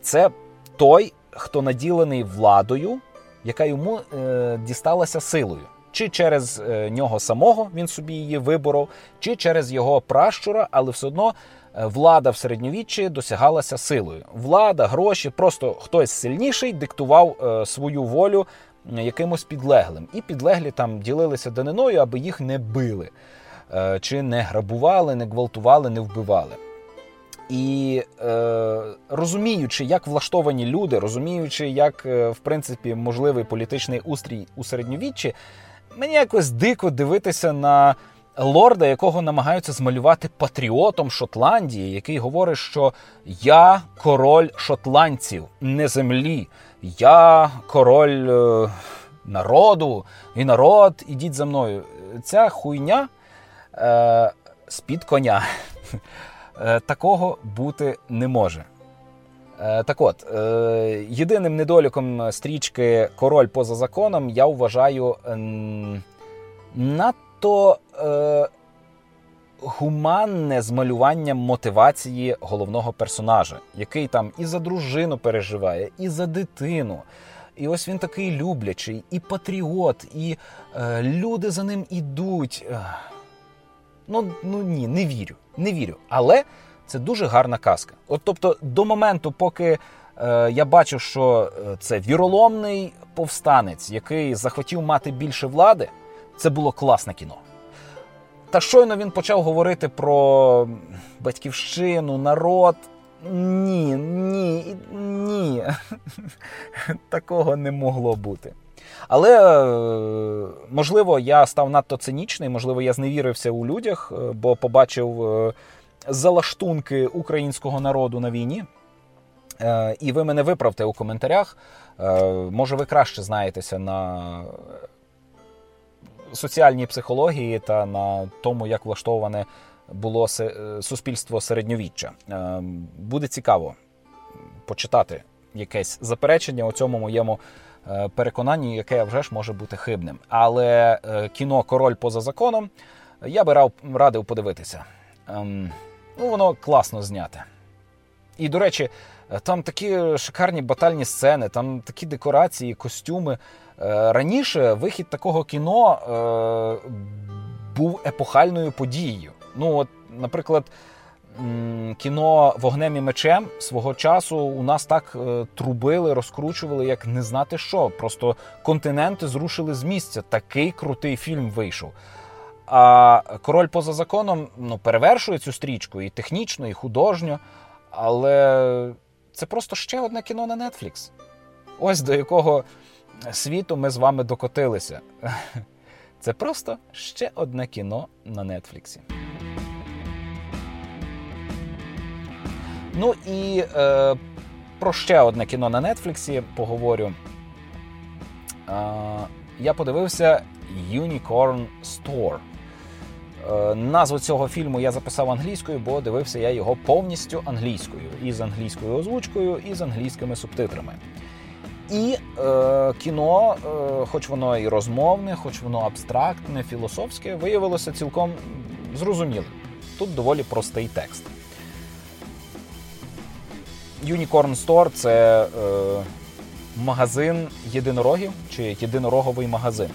це той, хто наділений владою, яка йому е, дісталася силою. Чи через е, нього самого він собі її виборов, чи через його пращура, але все одно влада в середньовіччі досягалася силою. Влада, гроші, просто хтось сильніший диктував свою волю якимось підлеглим. І підлеглі там ділилися даниною, аби їх не били. Е, чи не грабували, не гвалтували, не вбивали. І е, розуміючи, як влаштовані люди, розуміючи, як е, в принципі можливий політичний устрій у середньовіччі, мені якось дико дивитися на лорда, якого намагаються змалювати патріотом Шотландії, який говорить, що я король шотландців, не землі, я король е, народу і народ, ідіть за мною. Ця хуйня е, з-під коня. Е, такого бути не може. Е, так от, е, єдиним недоліком стрічки Король поза законом я вважаю надто гуманне змалювання мотивації головного персонажа, який там і за дружину переживає, і за дитину. І ось він такий люблячий, і патріот, і люди за ним ідуть. Ну ну ні, не вірю. Не вірю. Але це дуже гарна казка. От тобто, до моменту, поки е, я бачу, що е, це віроломний повстанець, який захотів мати більше влади, це було класне кіно. Та щойно він почав говорити про батьківщину, народ. Ні, ні, ні. Такого не могло бути. Але е, можливо, я став надто цинічний, можливо, я зневірився у людях, е, бо побачив е, залаштунки українського народу на війні. І ви мене виправте у коментарях. Може, ви краще знаєтеся на соціальній психології та на тому, як влаштоване було суспільство середньовіччя. Буде цікаво почитати якесь заперечення у цьому моєму переконанні, яке вже ж може бути хибним. Але е, кіно Король поза законом я би радив подивитися. Ем, ну, Воно класно зняте. І, до речі, е, там такі шикарні батальні сцени, там такі декорації, костюми. Раніше вихід такого кіно був епохальною подією. Ну, от, наприклад кіно вогнем і мечем свого часу у нас так е, трубили, розкручували, як не знати що. Просто континенти зрушили з місця. Такий крутий фільм вийшов. А король поза законом ну, перевершує цю стрічку і технічно, і художньо. Але це просто ще одне кіно на Netflix. Ось до якого світу ми з вами докотилися. Це просто ще одне кіно на Нетфліксі. Ну і е, про ще одне кіно на Нетфліксі поговорю. Е, я подивився Unicorn Store. Е, назву цього фільму я записав англійською, бо дивився я його повністю англійською. І з англійською озвучкою, і з англійськими субтитрами. І е, кіно, е, хоч воно і розмовне, хоч воно абстрактне, філософське, виявилося цілком зрозумілим. Тут доволі простий текст. Unicorn Store це е, магазин єдинорогів чи єдинороговий магазин.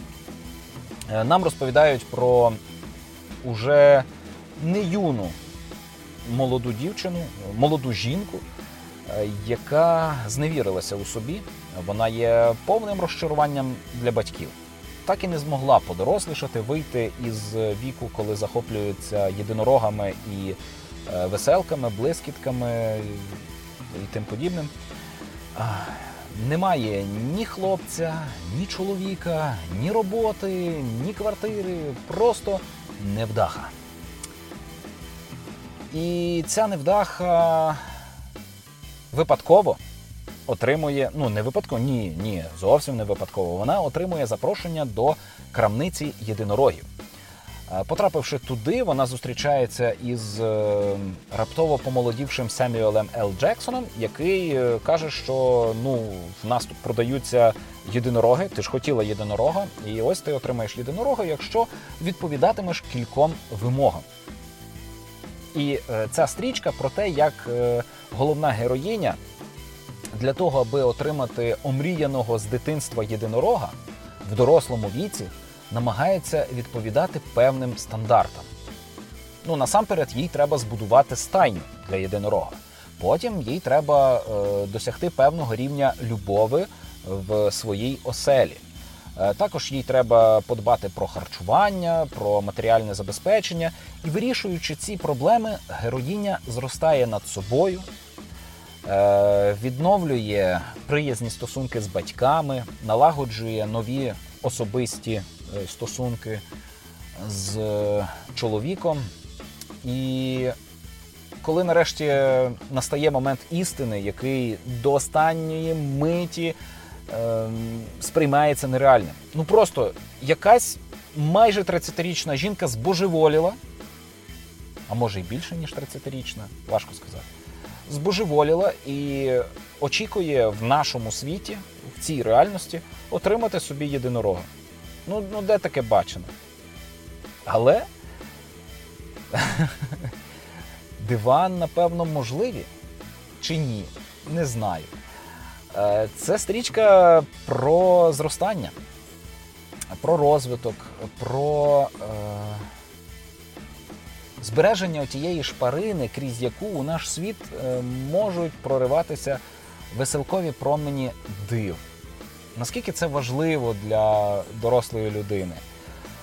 Е, нам розповідають про уже не юну молоду дівчину, молоду жінку, е, яка зневірилася у собі. Вона є повним розчаруванням для батьків. так і не змогла подорослішати, вийти із віку, коли захоплюються єдинорогами і е, веселками, блискітками і тим подібним. Немає ні хлопця, ні чоловіка, ні роботи, ні квартири, просто невдаха. І ця невдаха випадково отримує, ну не випадково, ні, ні, зовсім не випадково. Вона отримує запрошення до крамниці єдинорогів. Е, потрапивши туди, вона зустрічається із е, раптово помолодівшим Семюелем Л. Джексоном, який е, каже, що ну в нас тут продаються єдинороги. Ти ж хотіла єдинорога, і ось ти отримаєш єдинорога, якщо відповідатимеш кільком вимогам. І ця стрічка про те, як головна героїня для того, аби отримати омріяного з дитинства єдинорога в дорослому віці намагається відповідати певним стандартам. Ну, насамперед, їй треба збудувати стайню для єдинорога. Потім їй треба е, досягти певного рівня любови в своїй оселі. Е, також їй треба подбати про харчування, про матеріальне забезпечення. І вирішуючи ці проблеми, героїня зростає над собою, е, відновлює приязні стосунки з батьками, налагоджує нові особисті стосунки з е, чоловіком. І коли нарешті настає момент істини, який до останньої миті е, сприймається нереальним. Ну просто якась майже 30-річна жінка збожеволіла, а може і більше, ніж 30-річна, важко сказати. Збожеволіла і очікує в нашому світі, в цій реальності, отримати собі єдинорога. Ну, ну де таке бачено? Але диван, напевно, можливі чи ні? Не знаю. Е, це стрічка про зростання, про розвиток, про е, збереження тієї шпарини, крізь яку у наш світ е, можуть прориватися веселкові промені див наскільки це важливо для дорослої людини.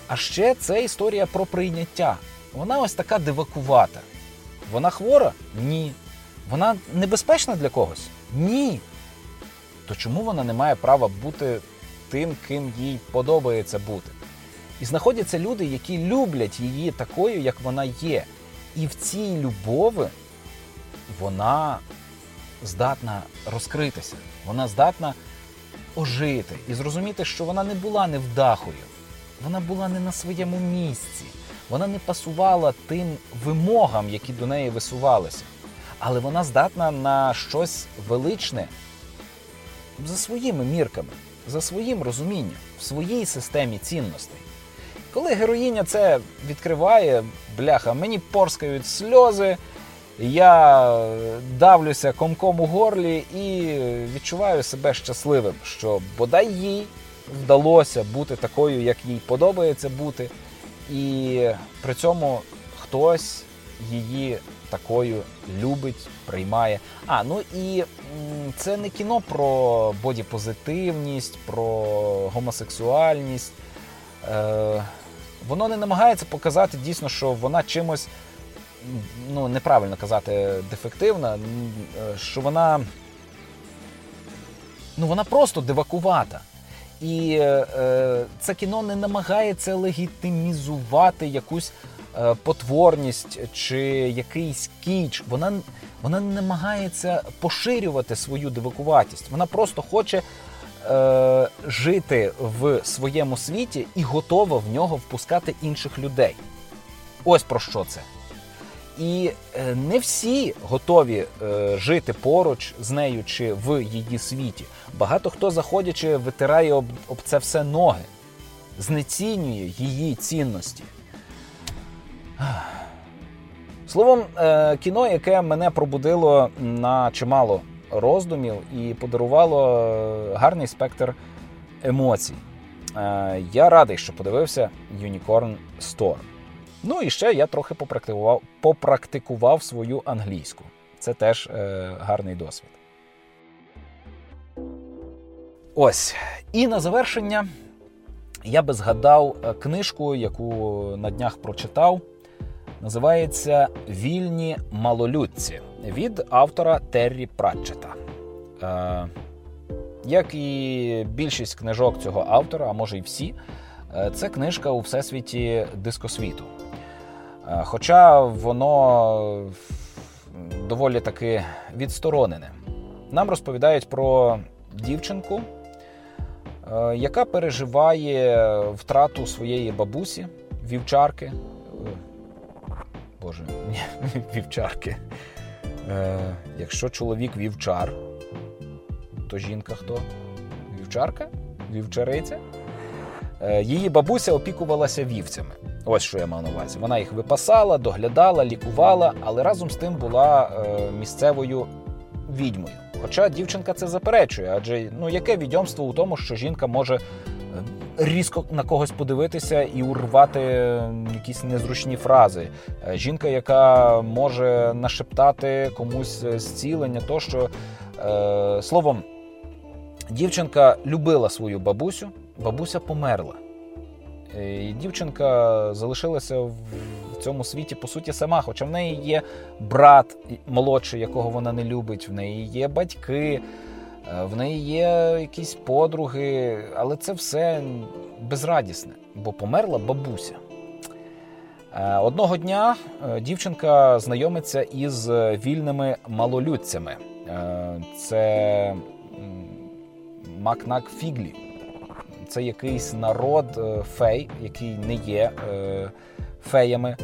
А ще це історія про прийняття. Вона ось така дивакувата. Вона хвора? Ні. Вона небезпечна для когось? Ні. То чому вона не має права бути тим, ким їй подобається бути? І знаходяться люди, які люблять її такою, як вона є. І в цій любові вона здатна розкритися. Вона здатна ожити і зрозуміти, що вона не була невдахою, вона була не на своєму місці, вона не пасувала тим вимогам, які до неї висувалися. Але вона здатна на щось величне за своїми мірками, за своїм розумінням, в своїй системі цінностей. Коли героїня це відкриває, бляха, мені порскають сльози. Я давлюся комком у горлі і відчуваю себе щасливим, що бодай їй вдалося бути такою, як їй подобається бути, і при цьому хтось її такою любить, приймає. А, ну і це не кіно про бодіпозитивність, про гомосексуальність. Е, Воно не намагається показати дійсно, що вона чимось ну, неправильно казати дефективна, е, що вона ну, вона просто дивакувата. І е, е, це кіно не намагається легітимізувати якусь е, потворність чи якийсь кіч. Вона вона не намагається поширювати свою дивакуватість. Вона просто хоче е, жити в своєму світі і готова в нього впускати інших людей. Ось про що це. І е, не всі готові е, жити поруч з нею чи в її світі. Багато хто, заходячи, витирає об, об це все ноги, знецінює її цінності. Словом, е, кіно, яке мене пробудило на чимало роздумів і подарувало гарний спектр емоцій. Я радий, що подивився Unicorn Store. Ну і ще я трохи попрактикував попрактикував свою англійську. Це теж е, гарний досвід. Ось. І на завершення я би згадав е, книжку, яку на днях прочитав. Називається Вільні малолюдці від автора Террі Пратчета. Е, Як і більшість книжок цього автора, а може й всі, е, це книжка у всесвіті дискосвіту. Е, хоча воно доволі таки відсторонене. Нам розповідають про дівчинку, е, яка переживає втрату своєї бабусі, вівчарки. Е, Боже, вівчарки. Якщо чоловік вівчар, то жінка хто? Вівчарка? Вівчариця? Е, Її бабуся опікувалася вівцями. Ось що я мав на увазі. Вона їх випасала, доглядала, лікувала, але разом з тим була е, місцевою відьмою. Хоча дівчинка це заперечує, адже ну яке відьомство у тому, що жінка може е, різко на когось подивитися і урвати якісь незручні фрази. Жінка, яка може нашептати комусь зцілення, то що е, словом, дівчинка любила свою бабусю, бабуся померла. Е, І дівчинка залишилася в цьому світі по суті сама, хоча в неї є брат молодший, якого вона не любить, в неї є батьки, е, в неї є якісь подруги, але це все безрадісне, бо померла бабуся. Е, Одного дня дівчинка знайомиться із вільними малолюдцями. Це Макнак Фіглі. Це якийсь народ е, фей, який не є е, феями.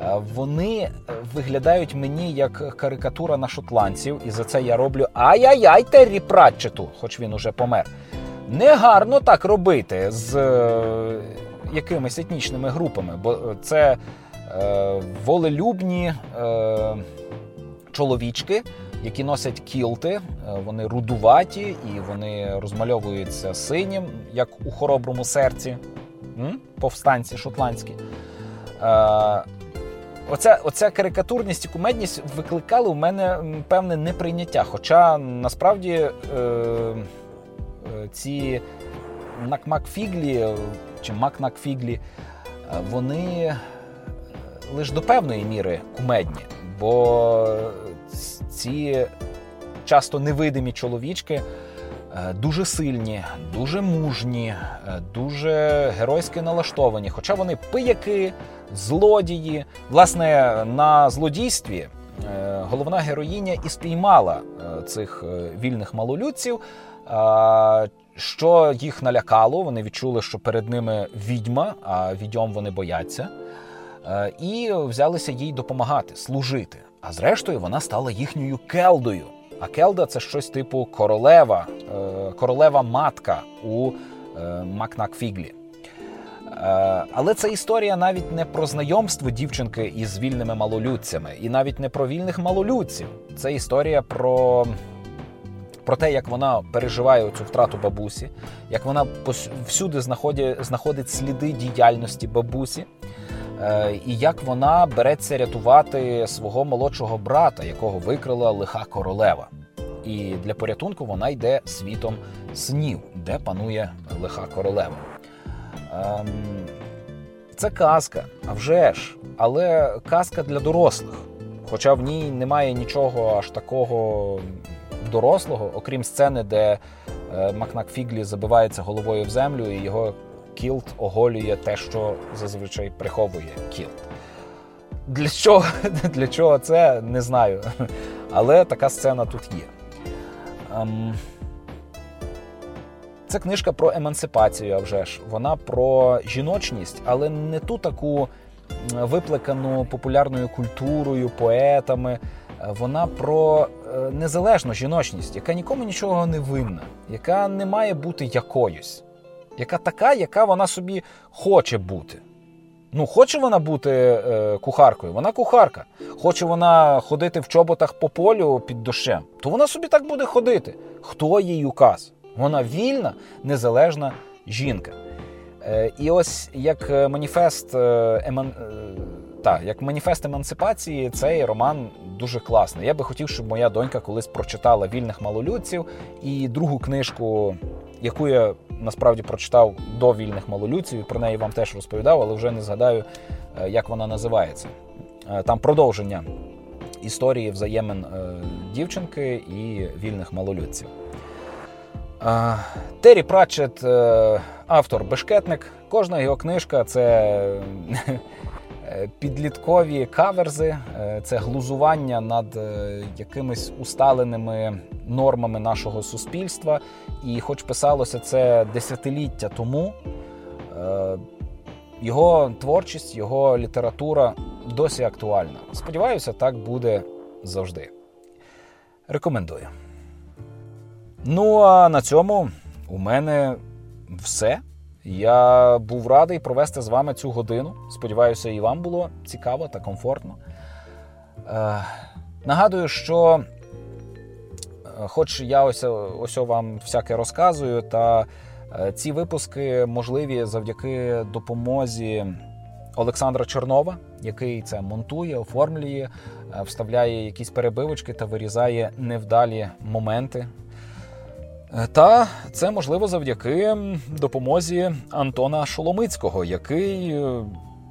Е, Вони виглядають мені як карикатура на шотландців, і за це я роблю ай-яй-яй Террі Пратчету, хоч він уже помер. Негарно так робити з якимись етнічними групами, бо це волелюбні чоловічки, які носять кілти, е, вони рудуваті і вони розмальовуються синім, як у хороброму серці, повстанці шотландські. Е, Оця, оця карикатурність і кумедність викликали у мене певне неприйняття. Хоча насправді е, е, ці накмакфіглі чи макнакфіглі, вони лише до певної міри кумедні, бо ці часто невидимі чоловічки е, дуже сильні, дуже мужні, е, дуже геройськи налаштовані. Хоча вони пияки, злодії. Власне, на злодійстві е, головна героїня і спіймала цих вільних малолюдців. Що їх налякало, вони відчули, що перед ними відьма, а відьом вони бояться, і взялися їй допомагати, служити. А зрештою, вона стала їхньою келдою. А келда це щось типу королева, е, королева-матка у е, Макнакфіглі. Е, Але це історія навіть не про знайомство дівчинки із вільними малолюдцями, і навіть не про вільних малолюдців. Це історія про, про те, як вона переживає цю втрату бабусі, як вона всюди знаходить, знаходить сліди діяльності бабусі, і як вона береться рятувати свого молодшого брата, якого викрила лиха королева. І для порятунку вона йде світом снів, де панує лиха королева. Ем, це казка, а вже ж, але казка для дорослих. Хоча в ній немає нічого аж такого дорослого, окрім сцени, де е, Макнак Фіглі забивається головою в землю, і його кілт оголює те, що зазвичай приховує кілт. Для чого, для чого це, не знаю. Але така сцена тут є. Ем, це книжка про емансипацію, а вже ж. Вона про жіночність, але не ту таку виплекану популярною культурою, поетами. Е, Вона про е, незалежну жіночність, яка нікому нічого не винна, яка не має бути якоюсь, яка така, яка вона собі хоче бути. Ну, хоче вона бути е, кухаркою, вона кухарка. Хоче вона ходити в чоботах по полю під дощем, то вона собі так буде ходити. Хто їй указ? Вона вільна, незалежна жінка. Е, і ось як е, маніфест, е, еман... е, та, як маніфест емансипації, цей роман дуже класний. Я би хотів, щоб моя донька колись прочитала вільних малолюдців і другу книжку, яку я насправді прочитав до вільних малолюдців і про неї вам теж розповідав, але вже не згадаю, е, як вона називається. Е, там продовження історії взаємин дівчинки і вільних малолюдців. Террі Пратчет, автор-бешкетник. Кожна його книжка це підліткові каверзи, це глузування над якимись усталеними нормами нашого суспільства. І, хоч писалося це десятиліття тому, е, його творчість, його література досі актуальна. Сподіваюся, так буде завжди. Рекомендую. Ну, а на цьому у мене все. Я був радий провести з вами цю годину. Сподіваюся, і вам було цікаво та комфортно. Е, Нагадую, що Хоч я ось ось вам всяке розказую, та е, ці випуски можливі завдяки допомозі Олександра Чорнова, який це монтує, оформлює, е, вставляє якісь перебивочки та вирізає невдалі моменти. Е, та це можливо завдяки допомозі Антона Шоломицького, який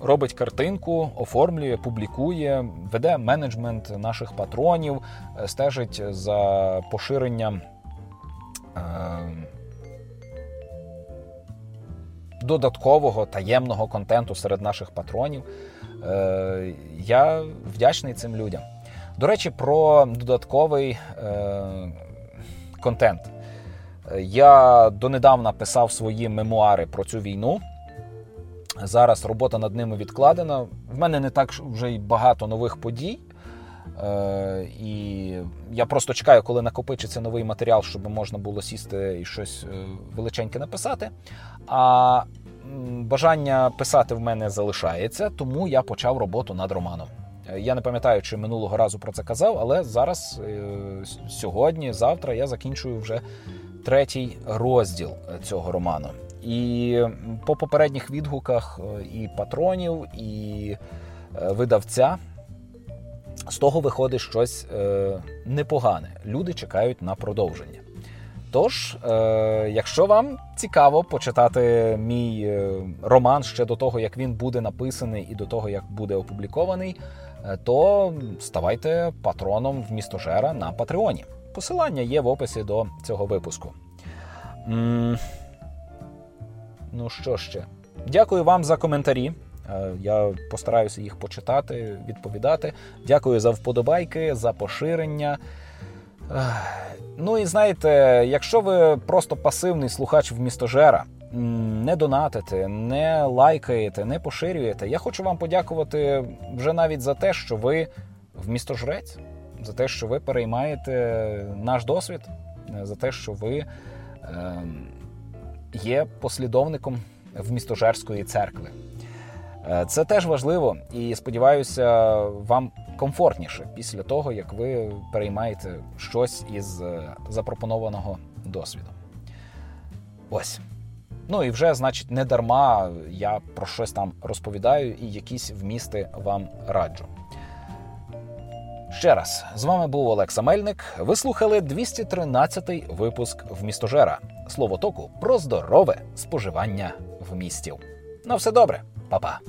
робить картинку, оформлює, публікує, веде менеджмент наших патронів, е, стежить за поширенням. Е, додаткового таємного контенту серед наших патронів. Е, я вдячний цим людям. До речі, про додатковий контент. Я донедавна писав свої мемуари про цю війну. Зараз робота над ними відкладена. В мене не так вже й багато нових подій. Е, І я просто чекаю, коли накопичиться новий матеріал, щоб можна було сісти і щось е, величеньке написати. А бажання писати в мене залишається, тому я почав роботу над романом. Е, я не пам'ятаю, чи минулого разу про це казав, але зараз, е, сьогодні, завтра, я закінчую вже третій розділ цього роману. І по попередніх відгуках е, і патронів, і е, видавця з того виходить щось е, непогане. Люди чекають на продовження. Тож, якщо вам цікаво почитати мій роман ще до того, як він буде написаний, і до того, як буде опублікований, то ставайте патроном в містожера на Патреоні. Посилання є в описі до цього випуску. Ну що ще? Дякую вам за коментарі. Е, я постараюся їх почитати, відповідати. Дякую за вподобайки, за поширення. Ну і знаєте, якщо ви просто пасивний слухач в містожера, не донатите, не лайкаєте, не поширюєте, я хочу вам подякувати вже навіть за те, що ви в містожрець, за те, що ви переймаєте наш досвід, за те, що ви. Е є послідовником вмістожерської церкви. Е, це теж важливо, і сподіваюся, вам комфортніше після того, як ви переймаєте щось із е, запропонованого досвіду. Ось. Ну і вже, значить, не дарма я про щось там розповідаю і якісь вмісти вам раджу. Ще раз з вами був Олекса Мельник. Ви слухали 213-й випуск в містожера Слово току про здорове споживання в місті. На все добре, Па-па!